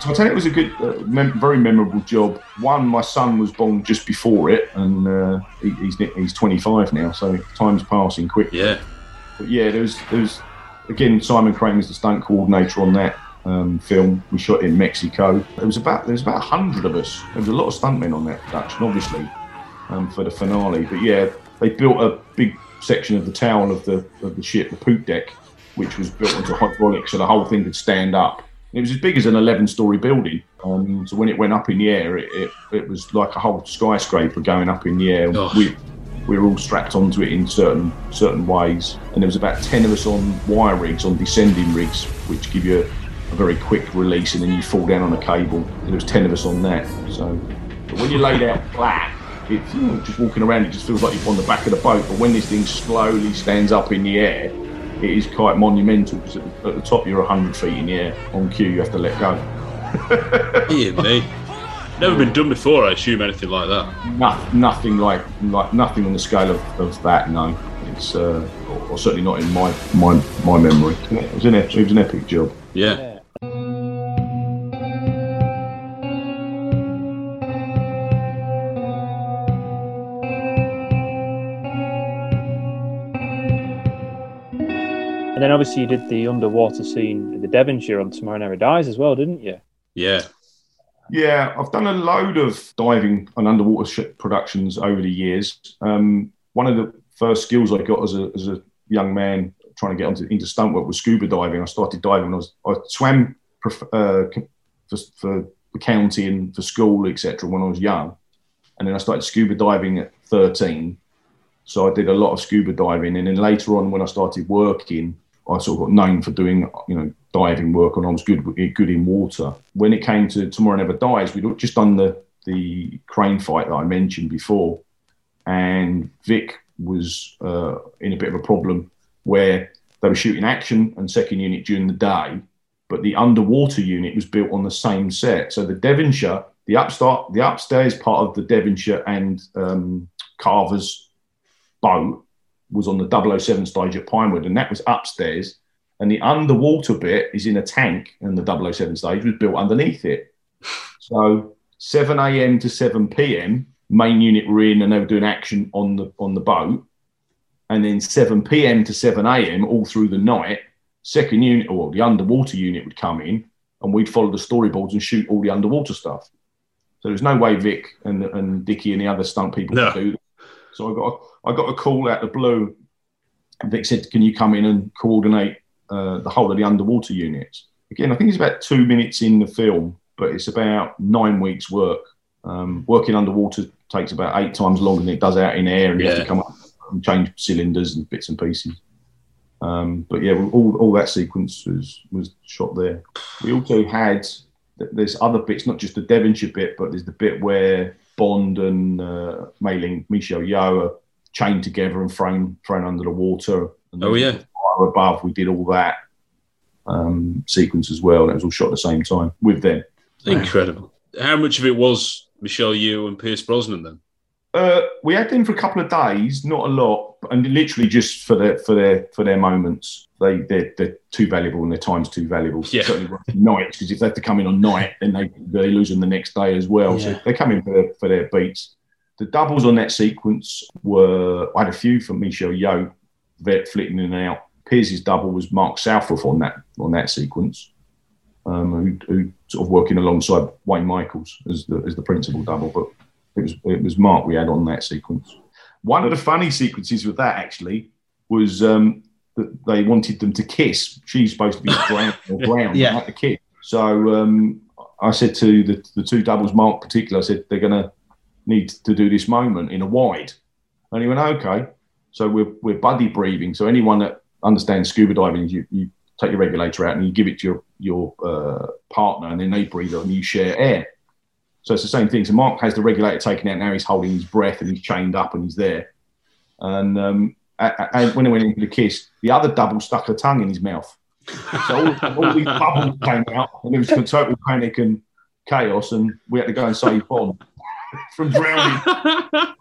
Titanic was a good, uh, mem- very memorable job. One, my son was born just before it, and uh, he, he's he's 25 now, so time's passing quick. Yeah. But yeah, there was there was again Simon Crane was the stunt coordinator on that um, film. We shot in Mexico. There was about there was about hundred of us. There was a lot of stuntmen on that production, obviously, um, for the finale. But yeah, they built a big section of the tail of the of the ship, the poop deck, which was built onto hydraulics, so the whole thing could stand up. It was as big as an 11-story building. Um, so when it went up in the air, it, it, it was like a whole skyscraper going up in the air. We, we were all strapped onto it in certain certain ways, and there was about ten of us on wire rigs, on descending rigs, which give you a, a very quick release, and then you fall down on a cable. And there was ten of us on that, so when you're laid out flat, it's you know, just walking around. It just feels like you're on the back of the boat. But when this thing slowly stands up in the air, it is quite monumental because at, the- at the top you're 100 feet in the air. On cue, you have to let go. Dear me. Never been done before, I assume, anything like that. No, nothing like like nothing on the scale of, of that. No, it's uh, or, or certainly not in my my my memory. It was an ep- it was an epic job. Yeah. And then obviously you did the underwater scene in the Devonshire on Tomorrow Never Dies as well, didn't you? Yeah. Yeah, I've done a load of diving and underwater ship productions over the years. Um, one of the first skills I got as a, as a young man trying to get onto, into stunt work was scuba diving. I started diving when I was I swam prof- uh, for, for the county and for school, etc. When I was young, and then I started scuba diving at thirteen. So I did a lot of scuba diving, and then later on, when I started working, I sort of got known for doing, you know, diving work, and I was good good in water. When it came to Tomorrow Never Dies, we'd just done the the crane fight that I mentioned before, and Vic was uh, in a bit of a problem where they were shooting action and second unit during the day, but the underwater unit was built on the same set. So the Devonshire, the upstart, the upstairs part of the Devonshire and um, Carver's boat was on the 007 stage at Pinewood, and that was upstairs. And the underwater bit is in a tank, and the 007 stage was built underneath it. So 7 a.m. to 7 p.m. main unit were in, and they were doing action on the on the boat. And then 7 p.m. to 7 a.m. all through the night, second unit or the underwater unit would come in, and we'd follow the storyboards and shoot all the underwater stuff. So there's no way Vic and and Dickie and the other stunt people No. could do that. So I got I got a call out of the blue. And Vic said, "Can you come in and coordinate uh, the whole of the underwater units?" Again, I think it's about two minutes in the film, but it's about nine weeks' work. Um, working underwater takes about eight times longer than it does out in air, and you have to come up and change cylinders and bits and pieces. Um, but yeah, all, all that sequence was was shot there. We also had there's other bits, not just the Devonshire bit, but there's the bit where Bond and uh, Mei Ling, Michelle Yeoh are chained together and thrown thrown under the water. And Oh, yeah. fire above. We did all that um, sequence as well. and It was all shot at the same time with them. Incredible. How much of it was Michelle Yeoh and Pierce Brosnan then? Uh, we had them for a couple of days, not a lot, and literally just for their for their for their moments. They they're, they're too valuable and their time's too valuable. Yeah. Certainly working nights because if they have to come in on night, then they they lose them the next day as well. So they come in for their, for their beats. The doubles on that sequence were I had a few from Michelle Yeoh, vet flitting in and out. Pierce's double was Mark Southworth on that on that sequence, um, who, who sort of working alongside Wayne Michaels as the as the principal double, but it was it was Mark we had on that sequence. One of the funny sequences with that actually was um, that they wanted them to kiss. She's supposed to be brown or brown, Yeah. not the kid. So um, I said to the, the two doubles, Mark particular, I said they're going to need to do this moment in a wide, and he went okay. So we're we're buddy breathing. So anyone that understands scuba diving, you, you take your regulator out and you give it to your your uh, partner, and then they breathe and you share air. So it's the same thing. So Mark has the regulator taken out. Now he's holding his breath and he's chained up and he's there. And um, a- a- and when he went into the kiss, the other double stuck her tongue in his mouth. So all, all these bubbles came out, and it was total panic and chaos. And we had to go and save Bond from drowning.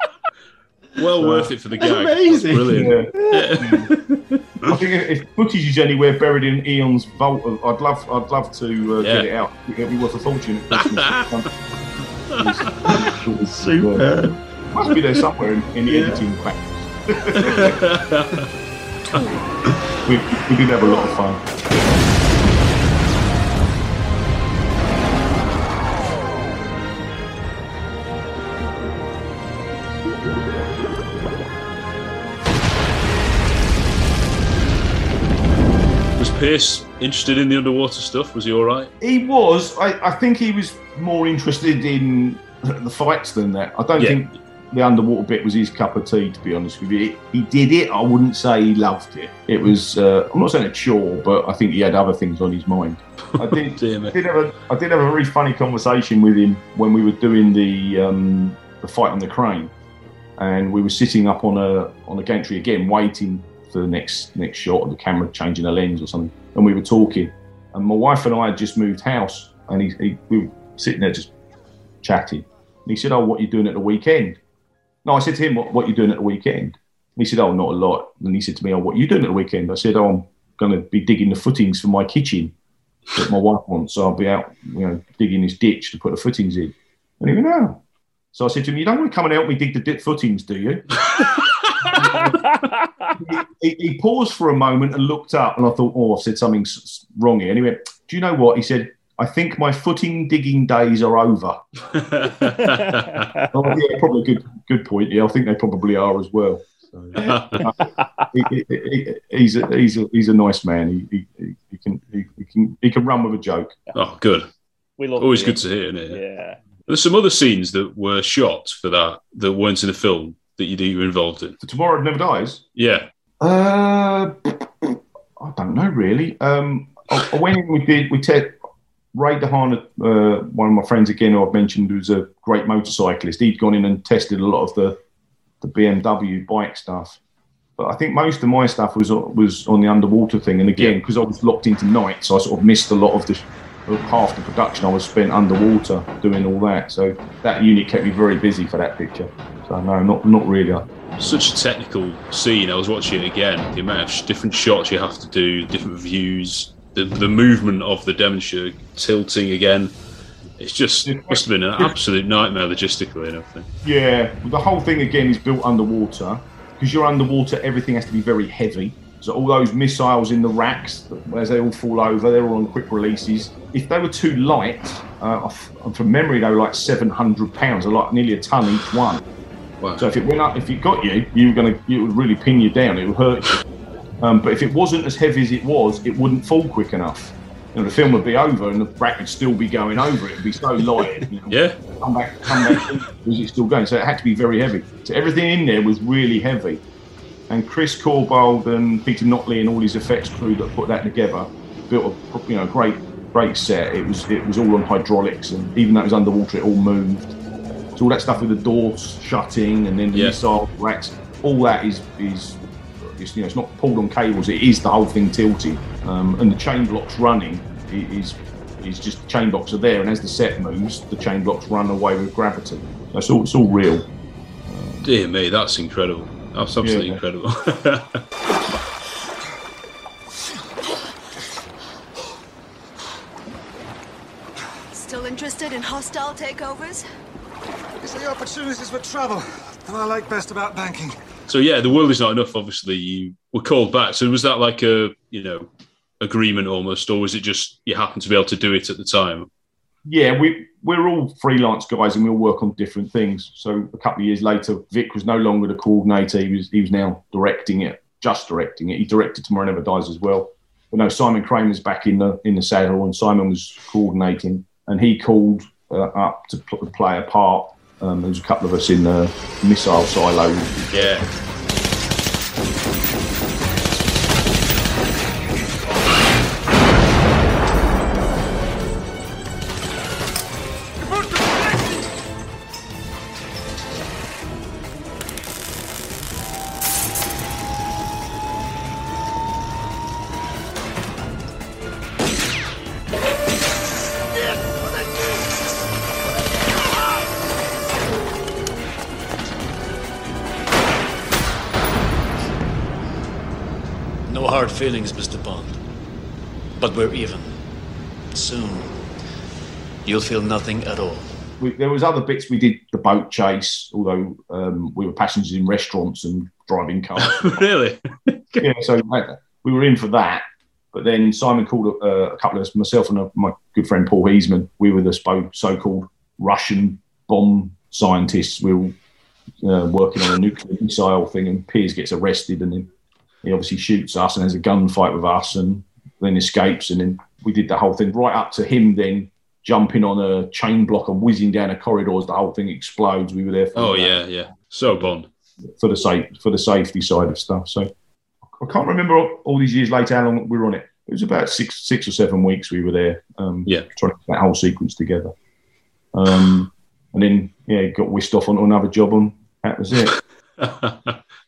Well So- worth it for the gag. amazing. Brilliant. Yeah. I think if if footage is anywhere buried in Eon's vault, I'd love, I'd love to uh, Yeah. get it out. It'd be worth a fortune. Super. Must be there somewhere in, in the Yeah. editing practice. we, we did have a lot of fun. Was Pierce interested in the underwater stuff? Was he all right? He was. I, I think he was more interested in the fights than that. I don't Yeah. think the underwater bit was his cup of tea. To be honest with you, he did it. I wouldn't say he loved it. It was. Uh, I'm not saying a chore, but I think he had other things on his mind. I did, I did have a I did have a really funny conversation with him when we were doing the um, the fight on the crane, and we were sitting up on a on a gantry again, waiting for the next next shot of the camera changing a lens or something, and we were talking, and my wife and I had just moved house, and he, he we were sitting there just chatting, and he said, "Oh, what are you doing at the weekend?" No, I said to him, "What what are you doing at the weekend?" And he said, "Oh, not a lot." And he said to me, "Oh, what are you doing at the weekend?" I said, "Oh, I'm going to be digging the footings for my kitchen." that my wife wants. So I'll be out, you know, digging this ditch to put the footings in. And he went, no. So I said to him, you don't want to come and help me dig the footings, do you? he, he, he paused for a moment and looked up, and I thought, oh, I said something wrong here. And he went, do you know what? He said, I think my footing digging days are over. oh, yeah, probably a good, good point. Yeah, I think they probably are as well. So, he, he- he- he's, a, he's, a, he's a nice man. He, he, he, can, he, he can he can run with a joke. Oh, good. We love Always Liam. good to hear, isn't it? Yeah. There's some other scenes that were shot for that that weren't in the film that you, that you were involved in. Tomorrow Never Dies. Yeah. Uh, I don't know really. Um, I, I went in. We did. We took Ray DeHaan, uh, one of my friends again, who I've mentioned, who's a great motorcyclist. He'd gone in and tested a lot of the the BMW bike stuff. But I think most of my stuff was was on the underwater thing. And again, because I was locked into nights, I sort of missed a lot of the half the production. I was spent underwater doing all that. So that unit kept me very busy for that picture. So no, not not really. Such a technical scene. I was watching it again. The amount of sh- different shots you have to do, different views, the, the movement of the Devonshire tilting again. It's just must have been an absolute nightmare logistically and everything. Yeah, the whole thing again is built underwater. Because you're underwater, everything has to be very heavy. So all those missiles in the racks, as they all fall over, they're all on quick releases. If they were too light, uh, from memory, they were like 700 pounds, they're like nearly a ton each one. So if it went up, if it got you, you were gonna, it would really pin you down. It would hurt you. Um, but if it wasn't as heavy as it was, it wouldn't fall quick enough. You know, the film would be over and the rack would still be going over it. It'd be so light. You know, Yeah. Come back, come back. was it still going? So it had to be very heavy. So everything in there was really heavy. And Chris Corbold and Peter Notley and all his effects crew that put that together built a you know great great set. It was it was all on hydraulics and even though it was underwater, it all moved. So all that stuff with the doors shutting and then the Yeah. missile racks, all that is is it's, you know it's not pulled on cables. It is the whole thing tilting, um, and the chain blocks running is is just the chain blocks are there, and as the set moves, the chain blocks run away with gravity. So all it's all real. Dear me, that's incredible. That's absolutely Yeah. incredible. Still interested in hostile takeovers? It's the opportunities for travel that I like best about banking. so yeah, the world is not enough. Obviously, you were called back. So was that like a you know agreement almost, or was it just you happened to be able to do it at the time? Yeah, we we're all freelance guys and we all work on different things. So a couple of years later, Vic was no longer the coordinator. He was he was now directing it, just directing it. He directed Tomorrow Never Dies as well. But no, Simon Crane's back in the in the saddle, and Simon was coordinating, and he called uh, up to pl- play a part. Um, there was a couple of us in the missile silo. Yeah. Feelings, Mr. Bond. But we're even. Soon, you'll feel nothing at all. we, there was other bits we did the boat chase although um, we were passengers in restaurants and driving cars really yeah so we were in for that but then simon called uh, a couple of us myself and uh my good friend paul Heisman, we were the so-called russian bomb scientists we were uh, working on a nuclear missile thing and Pierce gets arrested and then he obviously shoots us and has a gunfight with us and then escapes and then we did the whole thing right up to him then jumping on a chain block and whizzing down a corridor as the whole thing explodes. We were there for Oh that. yeah, yeah. So Bond for the safe for the safety side of stuff. So I can't remember all these years later how long we were on it. It was about six six or seven weeks we were there. Um, yeah, trying to get that whole sequence together. Um, and then yeah, got whisked off onto another job, and that was it.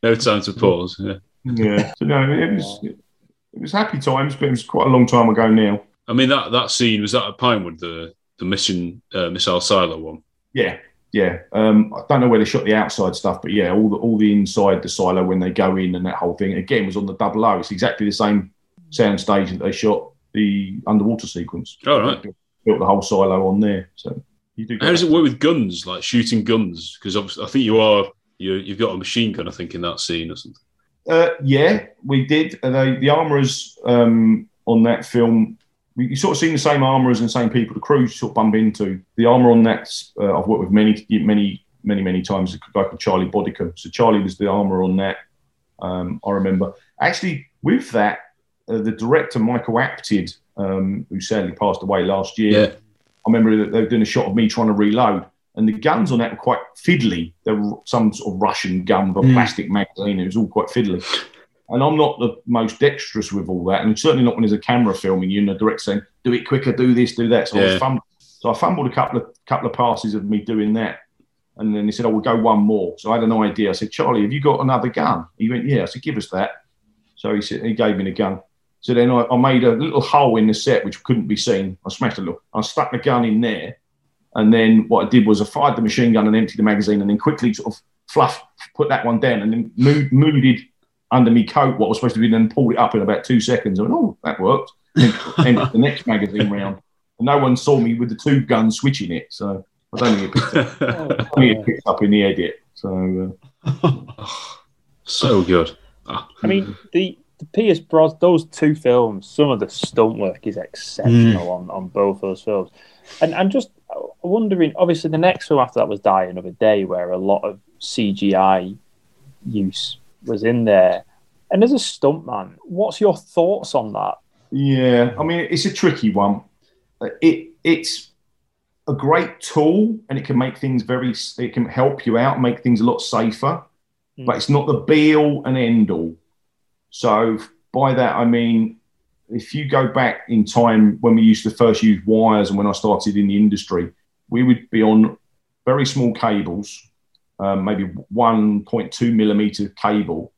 no time to pause. Yeah. Yeah. So no, it was it was happy times, but it was quite a long time ago now. I mean that that scene was that at Pinewood the the mission uh, missile silo one. Yeah, yeah. Um, I don't know where they shot the outside stuff, but yeah, all the all the inside the silo when they go in and that whole thing again was on the double O. It's exactly the same sound stage that they shot the underwater sequence. All right. Built the whole silo on there. So you do. How does it work with guns, like shooting guns? Because I think you are you you've got a machine gun, I think, in that scene or something. Uh, yeah, we did. Uh, they, the armourers um, on that film, we, you sort of seen the same armourers and the same people the crew sort of bump into. The armour on that, uh, I've worked with many, many, many, many times. A guy called Charlie Bodica. So Charlie was the armour on that. Um, I remember actually with that, uh, the director Michael Apted, um, who sadly passed away last year. Yeah. I remember that they were doing a shot of me trying to reload, and the guns on that were quite fiddly. They were some sort of Russian gun with a Mm. plastic magazine. It was all quite fiddly. And I'm not the most dexterous with all that, and certainly not when there's a camera filming you and the director saying, "Do it quicker, do this, do that." So I Yeah. was fumbled. So I fumbled a couple of couple of passes of me doing that, and then he said, "I will go one more." So I had an idea. I said, "Charlie, have you got another gun?" He went, "Yeah." I said, "Give us that." So he said he gave me the gun. So then I, I made a little hole in the set which couldn't be seen. I smashed a little. I stuck the gun in there, and then what I did was I fired the machine gun and emptied the magazine, and then quickly sort of fluff put that one down, and then moved, moved under me coat what was supposed to be, and then pulled it up in about two seconds. I went, "Oh, that worked." And emptied the next magazine round, and no one saw me with the two guns switching it. So I don't think it picked up. I it picked up in the edit. So. Uh, So good. I mean, the, the Pierce Bros, those two films, some of the stunt work is exceptional on, on both those films. And I'm just wondering, obviously, the next film after that was Die Another Day, where a lot of CGI use was in there. And as a stuntman, what's your thoughts on that? Yeah, I mean it's a tricky one. It it's a great tool and it can make things very. It can help you out, make things a lot safer, mm. but it's not the be all and end all. So by that I mean, if you go back in time when we used to first use wires and when I started in the industry, we would be on very small cables, um, maybe 1.2 millimeter cable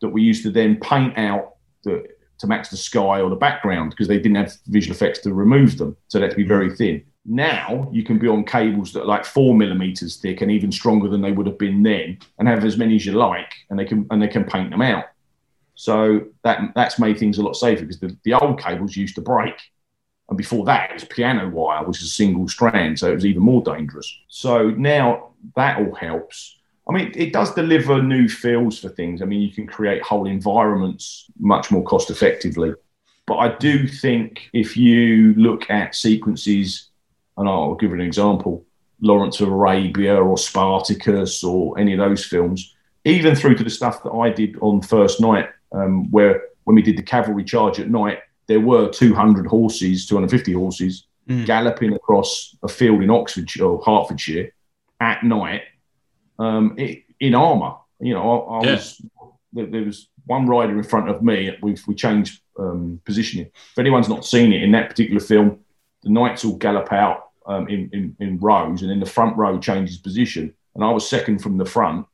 that we used to then paint out the, to match the sky or the background because they didn't have visual effects to remove them. So they had to be very thin. Now you can be on cables that are like four millimeters thick and even stronger than they would have been then, and have as many as you like, and they can and they can paint them out. So that that's made things a lot safer because the, the old cables used to break. And before that, it was piano wire, which is a single strand, so it was even more dangerous. So now that all helps. I mean, it does deliver new feels for things. I mean, you can create whole environments much more cost effectively. But I do think if you look at sequences, and I'll give an example Lawrence of Arabia or Spartacus or any of those films, even through to the stuff that I did on First Knight, um, where when we did the cavalry charge at night, there were 200 horses, 250 horses Mm. galloping across a field in Oxfordshire or Hertfordshire at night um, it, in armour. You know, I, I Yeah. was there, there was one rider in front of me. We we changed um, positioning. If anyone's not seen it in that particular film, the knights all gallop out um, in, in in rows, and then the front row changes position. And I was second from the front,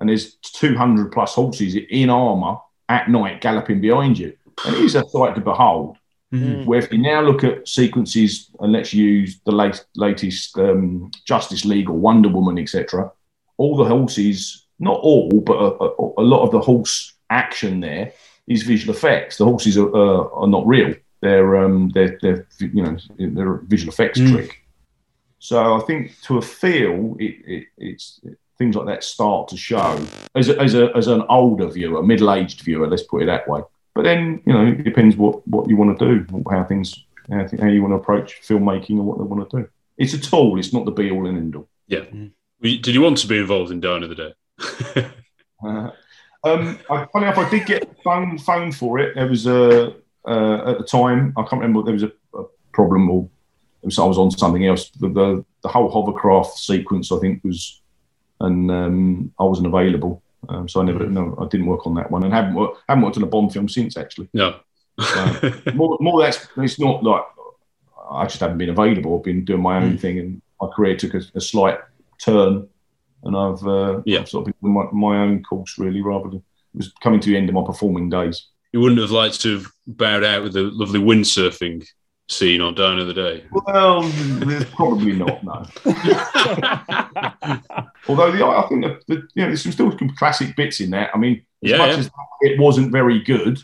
and there's 200 plus horses in armour at night galloping behind you, and it is a sight to behold. Where if you now look at sequences, and let's use the late, latest um, Justice League or Wonder Woman, etc., all the horses, not all, but a, a, a lot of the horse action there is visual effects. The horses are, uh, are not real. They're, um, they're, they're, you know, they're a visual effects Mm. trick. So I think to a feel, it, it, it's things like that start to show as a, as a, as an older viewer, middle aged viewer. Let's put it that way. But then you know, it depends what what you want to do, how things, how, th- how you want to approach filmmaking or what they want to do. It's a tool. It's not the be all and end all. Yeah. Did you want to be involved in Die Another Day? Uh, um, I, funny enough, I did get phone phone for it. There was a uh, at the time I can't remember. There was a, a problem or it was, I was on something else. The, the the whole hovercraft sequence I think was and um, I wasn't available, um, so I never no, I didn't work on that one, and haven't worked, haven't worked on a Bond film since actually. No, So, more, more that's it's not like I just haven't been available. I've been doing my own Mm. thing, and my career took a, a slight turn, and I've uh, Yeah. I've sort of been on my, my own course really, rather than it was coming to the end of my performing days. you wouldn't have liked to have bowed out with the lovely windsurfing scene on Die Another Day. Well, there's probably not. No. Although the, I think that the, you know there's some still some classic bits in there. I mean, as Yeah, much yeah. as it wasn't very good,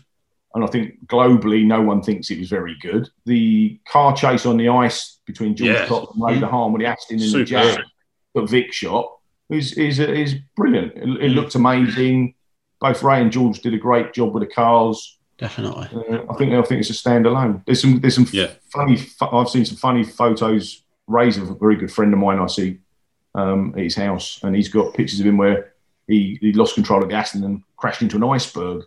and I think globally no one thinks it was very good. The car chase on the ice between George Yeah. Cox and Ray hmm. Hahn with the Aston in the Jag that Vic shot is is is brilliant. It, it looked amazing. Both Ray and George did a great job with the cars. Definitely. Uh, I think I think it's a standalone. There's some there's some funny. fu- I've seen some funny photos. Ray's a very good friend of mine. I see um, at his house, and he's got pictures of him where he, he lost control of the Aston and crashed into an iceberg.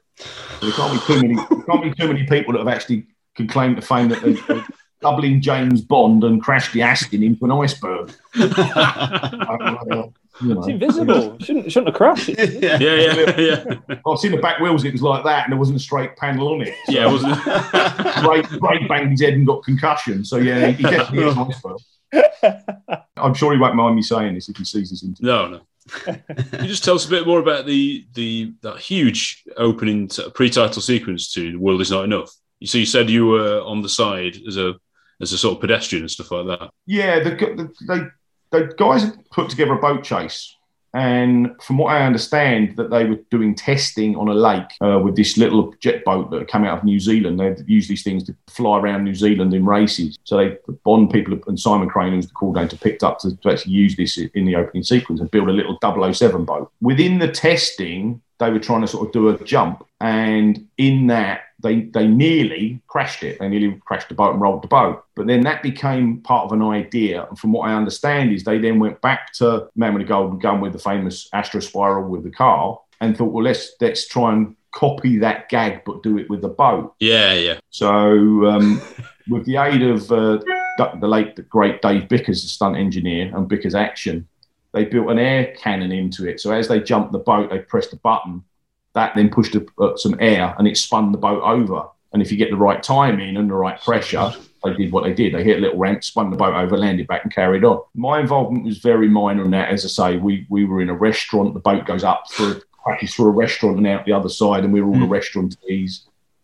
There can't be too many. there can't be too many people that have actually can claim to fame that they're doubling James Bond and crashed the Aston into an iceberg. You know. It's invisible. Shouldn't shouldn't have crashed. It. Yeah, yeah, yeah. I've seen the back wheels. It was like that, and there wasn't a straight panel on it. Yeah, it wasn't. Ray, Ray banged his head and got concussion. So yeah, he definitely is an iceberg. I'm sure he won't mind me saying this if he sees this interview. No, no. Can you just tell us a bit more about the the that huge opening t- pre-title sequence to "The World Is Not Enough"? So you said you were on the side as a as a sort of pedestrian and stuff like that. Yeah, the, the, they the guys put together a boat chase, and from what I understand, that they were doing testing on a lake uh, with this little jet boat that come out of New Zealand. They use these things to fly around New Zealand in races. So they the Bond people and Simon Crane, who's the coordinator, picked up to, to actually use this in the opening sequence and build a little 007 boat. Within the testing, they were trying to sort of do a jump, and in that they they nearly crashed it. They nearly crashed the boat and rolled the boat. But then that became part of an idea. And from what I understand, is they then went back to Man with a Golden Gun with the famous Astro Spiral with the car and thought, well, let's let's try and copy that gag, but do it with the boat. Yeah, yeah. So, um, with the aid of uh, the late the great Dave Bickers, the stunt engineer, and Bickers Action, they built an air cannon into it. So as they jumped the boat, they pressed a button. That then pushed a, uh, some air, and it spun the boat over. And if you get the right timing and the right pressure, they did what they did. They hit a little ramp, spun the boat over, landed back, and carried on. My involvement was very minor in that. As I say, we we were in a restaurant. The boat goes up through crashes through a restaurant and out the other side, and we were all the restauratees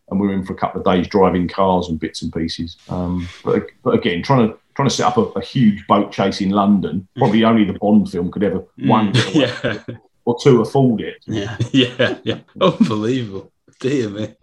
and we were in for a couple of days driving cars and bits and pieces. Um, but, but again, trying to trying to set up a, a huge boat chase in London, probably only the Bond film could ever one Yeah, or two afford it. Yeah. yeah, yeah. Unbelievable. Dear me.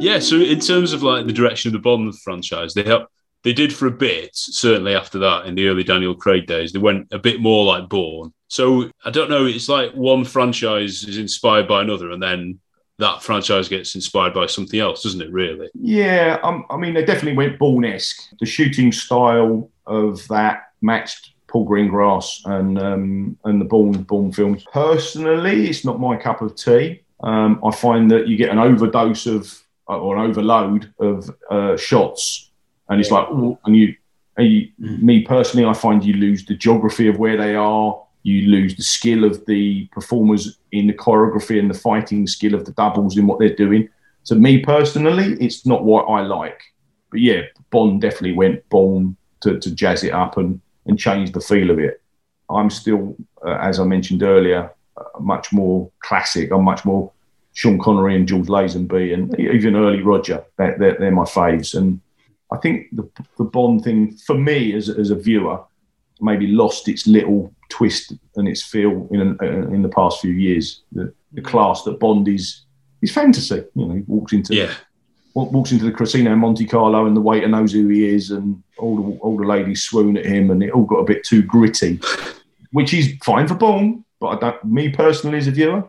Yeah, so in terms of like the direction of the Bond franchise, they have they did for a bit, certainly after that in the early Daniel Craig days, they went a bit more like Bourne. So I don't know, it's like one franchise is inspired by another, and then that franchise gets inspired by something else, doesn't it? Really? Yeah, um, I mean, they definitely went Bourne-esque. The shooting style of that matched Paul Greengrass and um, and the Bourne Bourne films. Personally, it's not my cup of tea. Um, I find that you get an overdose of or an overload of uh, shots, and it's like, and you, and you me personally, I find you lose the geography of where they are. You lose the skill of the performers in the choreography and the fighting skill of the doubles in what they're doing. So me personally, it's not what I like. But yeah, Bond definitely went Bond to, to jazz it up and, and change the feel of it. I'm still, uh, as I mentioned earlier, uh, much more classic. I'm much more Sean Connery and George Lazenby and even early Roger. They're, they're, they're my faves. And I think the, the Bond thing, for me as, as a viewer, maybe lost its little twist and its feel in in the past few years. The, the class that Bond is is fantasy. You know, he walks into Yeah. walks into the casino in Monte Carlo, and the waiter knows who he is, and all the all the ladies swoon at him, and it all got a bit too gritty, which is fine for Bond. But I don't, me personally as a viewer,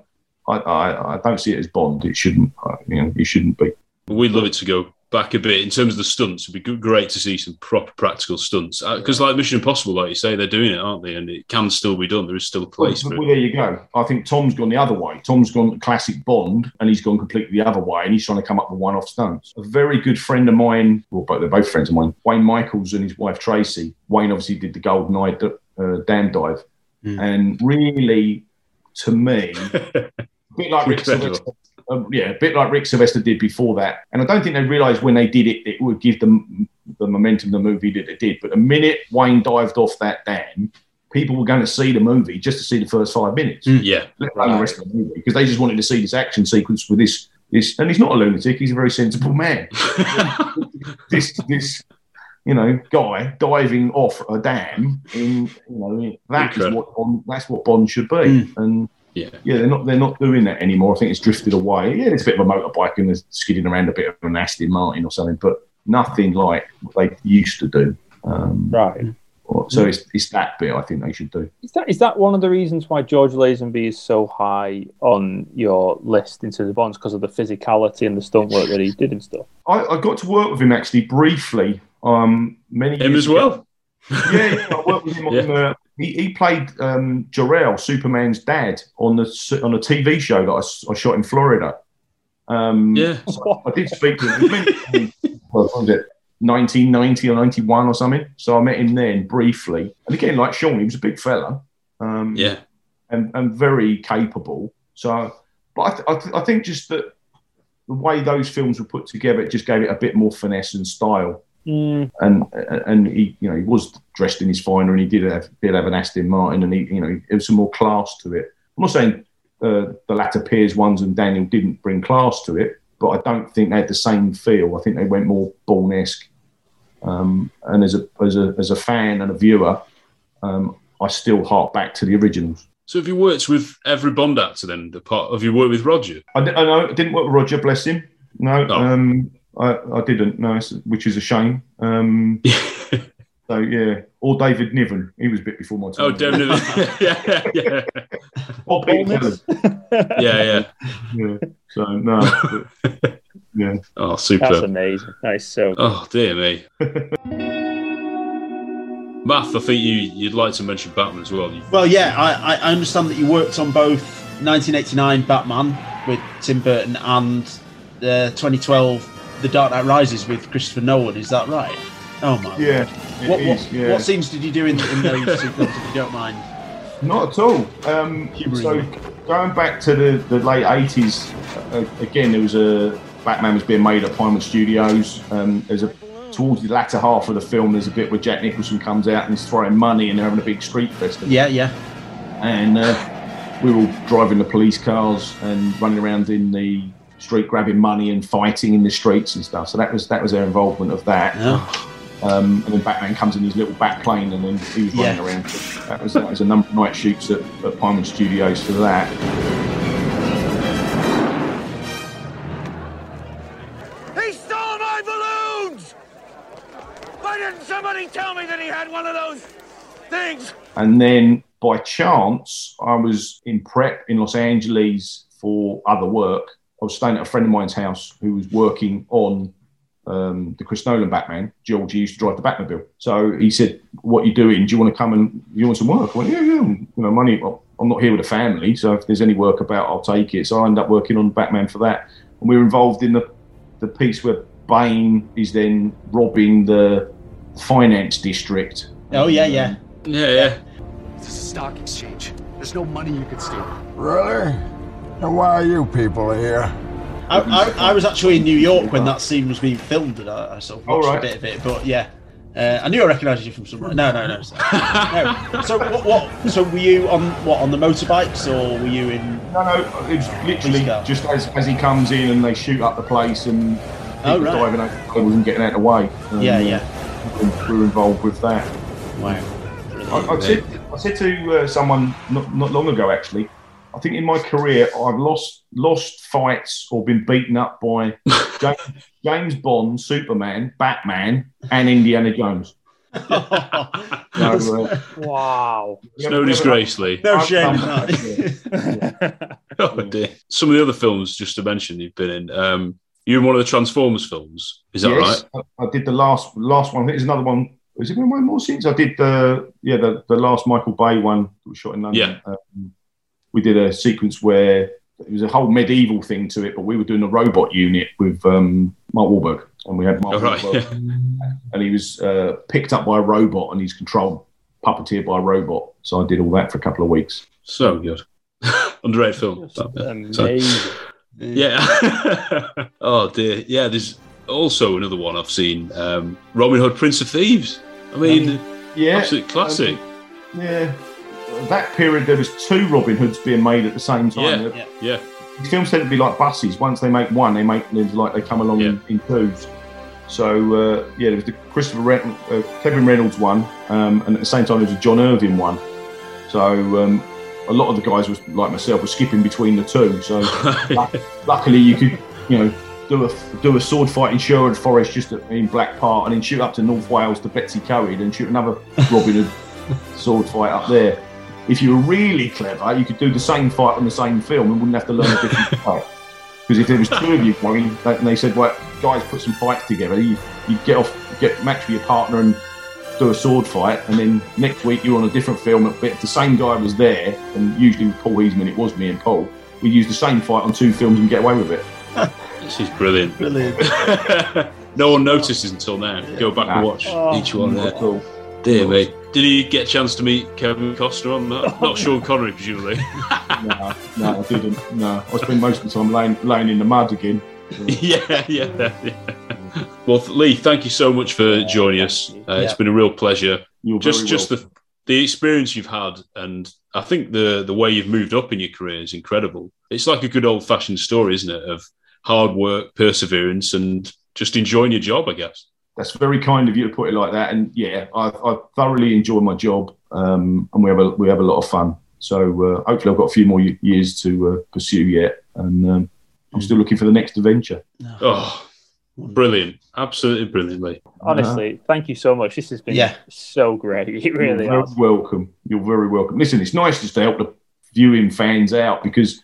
I, I, I don't see it as Bond. It shouldn't, uh, you know, it shouldn't be. We'd love it to go back a bit in terms of the stunts. It'd be great to see some proper practical stunts because, like Mission Impossible, like you say, they're doing it, aren't they? And it can still be done. There is still a place well, for well, there you go. I think Tom's gone the other way. Tom's gone classic Bond, and he's gone completely the other way, and he's trying to come up with one-off stunts. A very good friend of mine, well, both they're both friends of mine, Wayne Michaels and his wife Tracy. Wayne obviously did the Golden Eye uh, dam dive, and really, to me, a bit like Rick Incredible. Sylvester. Um, yeah, a bit like Rick Sylvester did before that, and I don't think they realised when they did it, it would give them the momentum the movie that it did. But the minute Wayne dived off that dam, people were going to see the movie just to see the first five minutes Yeah. let alone the rest of the movie because they just wanted to see this action sequence with this this and he's not a lunatic he's a very sensible man this this you know guy diving off a dam in you know that is Incredible. what Bond, that's what Bond should be and Yeah. yeah they're not they're not doing that anymore I think it's drifted away yeah there's a bit of a motorbike and there's skidding around a bit of an Aston Martin or something but nothing like what they used to do um, Right. so it's, it's that bit I think they should do Is that is that one of the reasons why George Lazenby is so high on your list into the bonds because of the physicality and the stunt work that he did and stuff? I, I got to work with him actually briefly. Um, many Him years as well. yeah, yeah, I worked with him Yeah. on the. He, he played um, Jor-El, Superman's dad, on the on a TV show that I shot in Florida. Um, Yeah. so I did speak to him. It was meant- what was it? 1990 or 91 or something. So I met him then briefly. And again, like Sean, he was a big fella. Um, Yeah. and, and very capable. So, but I, th- I, th- I think just that the way those films were put together, it just gave it a bit more finesse and style. Mm. And and he, you know, he was dressed in his finery, and he did have did have an Aston Martin, and he, you know, there was some more class to it. I'm not saying uh, the latter Pierce ones and Daniel didn't bring class to it, but I don't think they had the same feel. I think they went more Bourne-esque. Um, and as a as a as a fan and a viewer, um, I still hark back to the originals. So have you worked with every Bond actor then? The part have you worked with Roger? I, di- I know I didn't work with Roger, bless him. No, Oh. um, I, I didn't. No, it's- which is a shame. Um, so yeah, or David Niven. He was a bit before my time. Oh, definitely. yeah, yeah, Or Peter Cullen. yeah, yeah. yeah. So no, but, yeah. Oh, super. That's amazing. That is so. Oh dear me. Matt, I think you you'd like to mention Batman as well. Well, yeah, I, I I understand that you worked on both 1989 Batman with Tim Burton and the 2012 The Dark Knight Rises with Christopher Nolan. Is that right? Oh my. Yeah. What, is, what, yeah. what scenes did you do in, in those if you don't mind? Not at all. Um, so going back to the, the late eighties, uh, again there was a Batman was being made at Pinewood Studios. Um, there's a towards the latter half of the film, there's a bit where Jack Nicholson comes out and he's throwing money and they're having a big street festival. Yeah, yeah. And uh, we were all driving the police cars and running around in the street grabbing money and fighting in the streets and stuff. So that was that was their involvement of that. Um, and then Batman comes in his little bat plane, and then he was running Yeah. around. That was that was a number of night shoots at, at Pinewood Studios for that. He stole my balloons! Why didn't somebody tell me that he had one of those things? And then by chance, I was in prep in Los Angeles for other work. I was staying at a friend of mine's house who was working on um, the Chris Nolan Batman. George he used to drive the Batmobile. So he said, "What you doing? Do you want to come and you want some work?" I went, "Yeah, yeah. You know, money. well, I'm not here with a family, so if there's any work about, I'll take it." So I ended up working on Batman for that, and we were involved in the the piece where Bane is then robbing the finance district. Oh yeah, yeah. Yeah, yeah. This is a stock exchange. There's no money you could steal. Really? And why are you people here? I, I, I was actually in New York when that scene was being filmed, and I, I sort of watched Oh, right. a bit of it. But yeah, uh, I knew I recognised you from somewhere. No, no, no. So, no. so what, what? So were you on what on the motorbikes, or were you in? No, no, it was literally just as, as he comes in and they shoot up the place and Oh, people right. diving out the cables and getting out of the way. Um, Yeah, yeah. We were involved with that. Wow. I, I said, I said to uh, someone not, not long ago, actually, I think in my career I've lost lost fights or been beaten up by James, James Bond, Superman, Batman, and Indiana Jones. So, uh, wow. It's no disgrace, Lee. No I've shame in done that. Oh dear. Some of the other films, just to mention, you've been in. Um, You're in one of the Transformers films. Is that yes, right? I, I did the last last one. There's another one. Is it one more since? I did the yeah the, the last Michael Bay one that was shot in London. Yeah. Um, we did a sequence where it was a whole medieval thing to it, but we were doing a robot unit with um, Mark Wahlberg, and we had Mark Oh, right, Wahlberg, and he was uh, picked up by a robot, and he's controlled puppeteered by a robot. So I did all that for a couple of weeks. So good. Underrated film. That bit. So- Amazing. yeah. oh dear. Yeah. There's also another one I've seen. Um, Robin Hood, Prince of Thieves. I mean, Yeah, absolute classic. Yeah, that period there was two Robin Hoods being made at the same time. Yeah, yeah. These films tend to be like buses. Once they make one, they make like they come along in, in twos. So uh, yeah, there was the Christopher Ren- uh, Kevin Reynolds one, um, and at the same time there was a John Irvin one. So um, a lot of the guys was like myself were skipping between the two. So luck- luckily you could you know do a do a sword fight in Sherwood Forest just at, in Black Park, and then shoot up to North Wales to Betws-y-Coed and shoot another Robin Hood sword fight up there. If you were really clever, you could do the same fight on the same film and wouldn't have to learn a different fight. Because if there was two of you going, they- and they said, "Well, guys, put some fights together," you you get off, get match with your partner and do a sword fight, and then next week you're on a different film. But if the same guy was there, and usually with Paul Heasman, it was me and Paul. We use the same fight on two films and get away with it. This is brilliant. Brilliant. no one notices until now. Go back and watch Oh, each one there. not at. Dear me. Did you get a chance to meet Kevin Costner on that? Not Sean Connery, presumably. no, no, I didn't. No, I spent most of the time laying, laying in the mud again. yeah, yeah, yeah. Well, Lee, thank you so much for joining us. Uh, It's Yeah. been a real pleasure. You're just, very just the the experience you've had, and I think the the way you've moved up in your career is incredible. It's like a good old fashioned story, isn't it? Of hard work, perseverance, and just enjoying your job. I guess. That's very kind of you to put it like that. And yeah, I, I thoroughly enjoy my job, um, and we have a we have a lot of fun. So uh, hopefully, I've got a few more years to uh, pursue yet, and um, I'm still looking for the next adventure. Oh, brilliant! Absolutely brilliantly. Lee. Honestly, thank you so much. This has been Yeah. so great. It really You're has. very welcome. You're very welcome. Listen, it's nice just to help the viewing fans out because,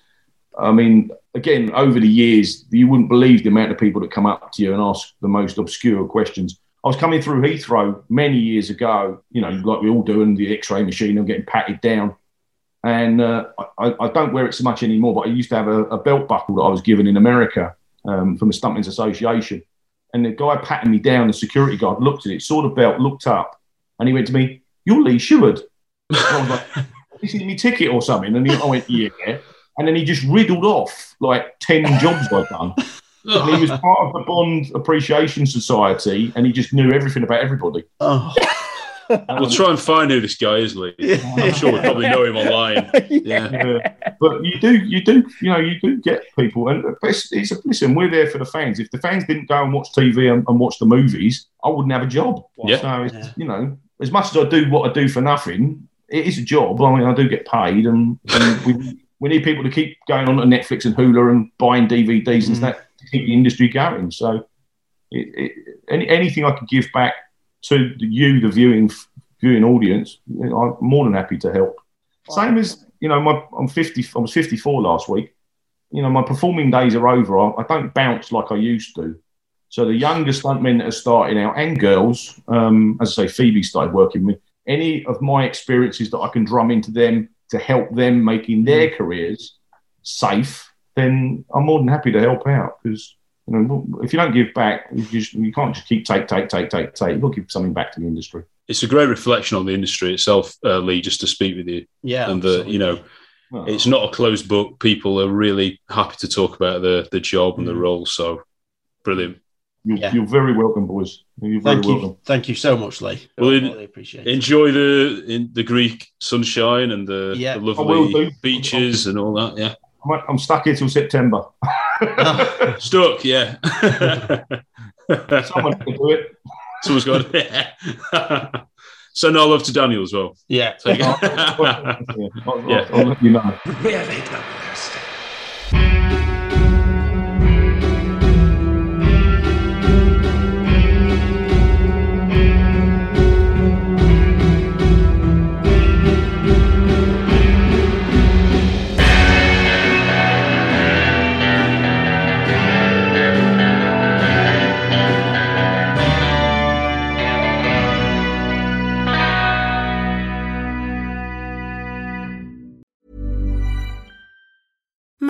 I mean, again, over the years, you wouldn't believe the amount of people that come up to you and ask the most obscure questions. I was coming through Heathrow many years ago, you know, like we all do, and the X-ray machine, I'm getting patted down. And uh, I, I don't wear it so much anymore, but I used to have a, a belt buckle that I was given in America um, from the Stuntmen's Association. And the guy patting me down, the security guard, looked at it, saw the belt, looked up, and he went to me, You're Lee Sheward. And I was like, me ticket or something. And he, I went, Yeah. And then he just riddled off like 10 jobs I've done. And he was part of the Bond Appreciation Society and he just knew everything about everybody. Oh. We'll try and find who this guy is, Lee. I'm sure we probably know him online. Yeah. Yeah. But you do, you do, you know, you do get people. And it's, it's listen, we're there for the fans. If the fans didn't go and watch TV and, and watch the movies, I wouldn't have a job. Yeah. So, it's, you know, as much as I do what I do for nothing, it is a job. I mean, I do get paid, and, and we, we need people to keep going on to Netflix and Hulu and buying DVDs and stuff to keep the industry going. So, it, it, any, anything I could give back to you, the viewing viewing audience, I'm more than happy to help. Same as you know, my I'm 50. I was 54 last week. You know, my performing days are over. I, I don't bounce like I used to. So the younger stuntmen that are starting out and girls, um, as I say, Phoebe started working with. Any of my experiences that I can drum into them to help them making their hmm. careers safe, then I'm more than happy to help out because you know if you don't give back, you just you can't just keep take take take take take. You've got to give something back to the industry. It's a great reflection on the industry itself, uh, Lee, just to speak with you. Yeah, And that you know, it's not a closed book. People are really happy to talk about the, the job and the hmm. role. So brilliant. You're, you're very welcome, boys. You're very Thank you. Thank you so much, Lee. Well, I really appreciate it. Enjoy the in the Greek sunshine and the, Yeah. the I will lovely do. beaches and all that. Yeah. I'm, I'm stuck here till September. Stuck, yeah. Someone can do it. Someone's got it. Send our love to Daniel as well. Yeah. Take it. I'll, Yeah. I'll let you know.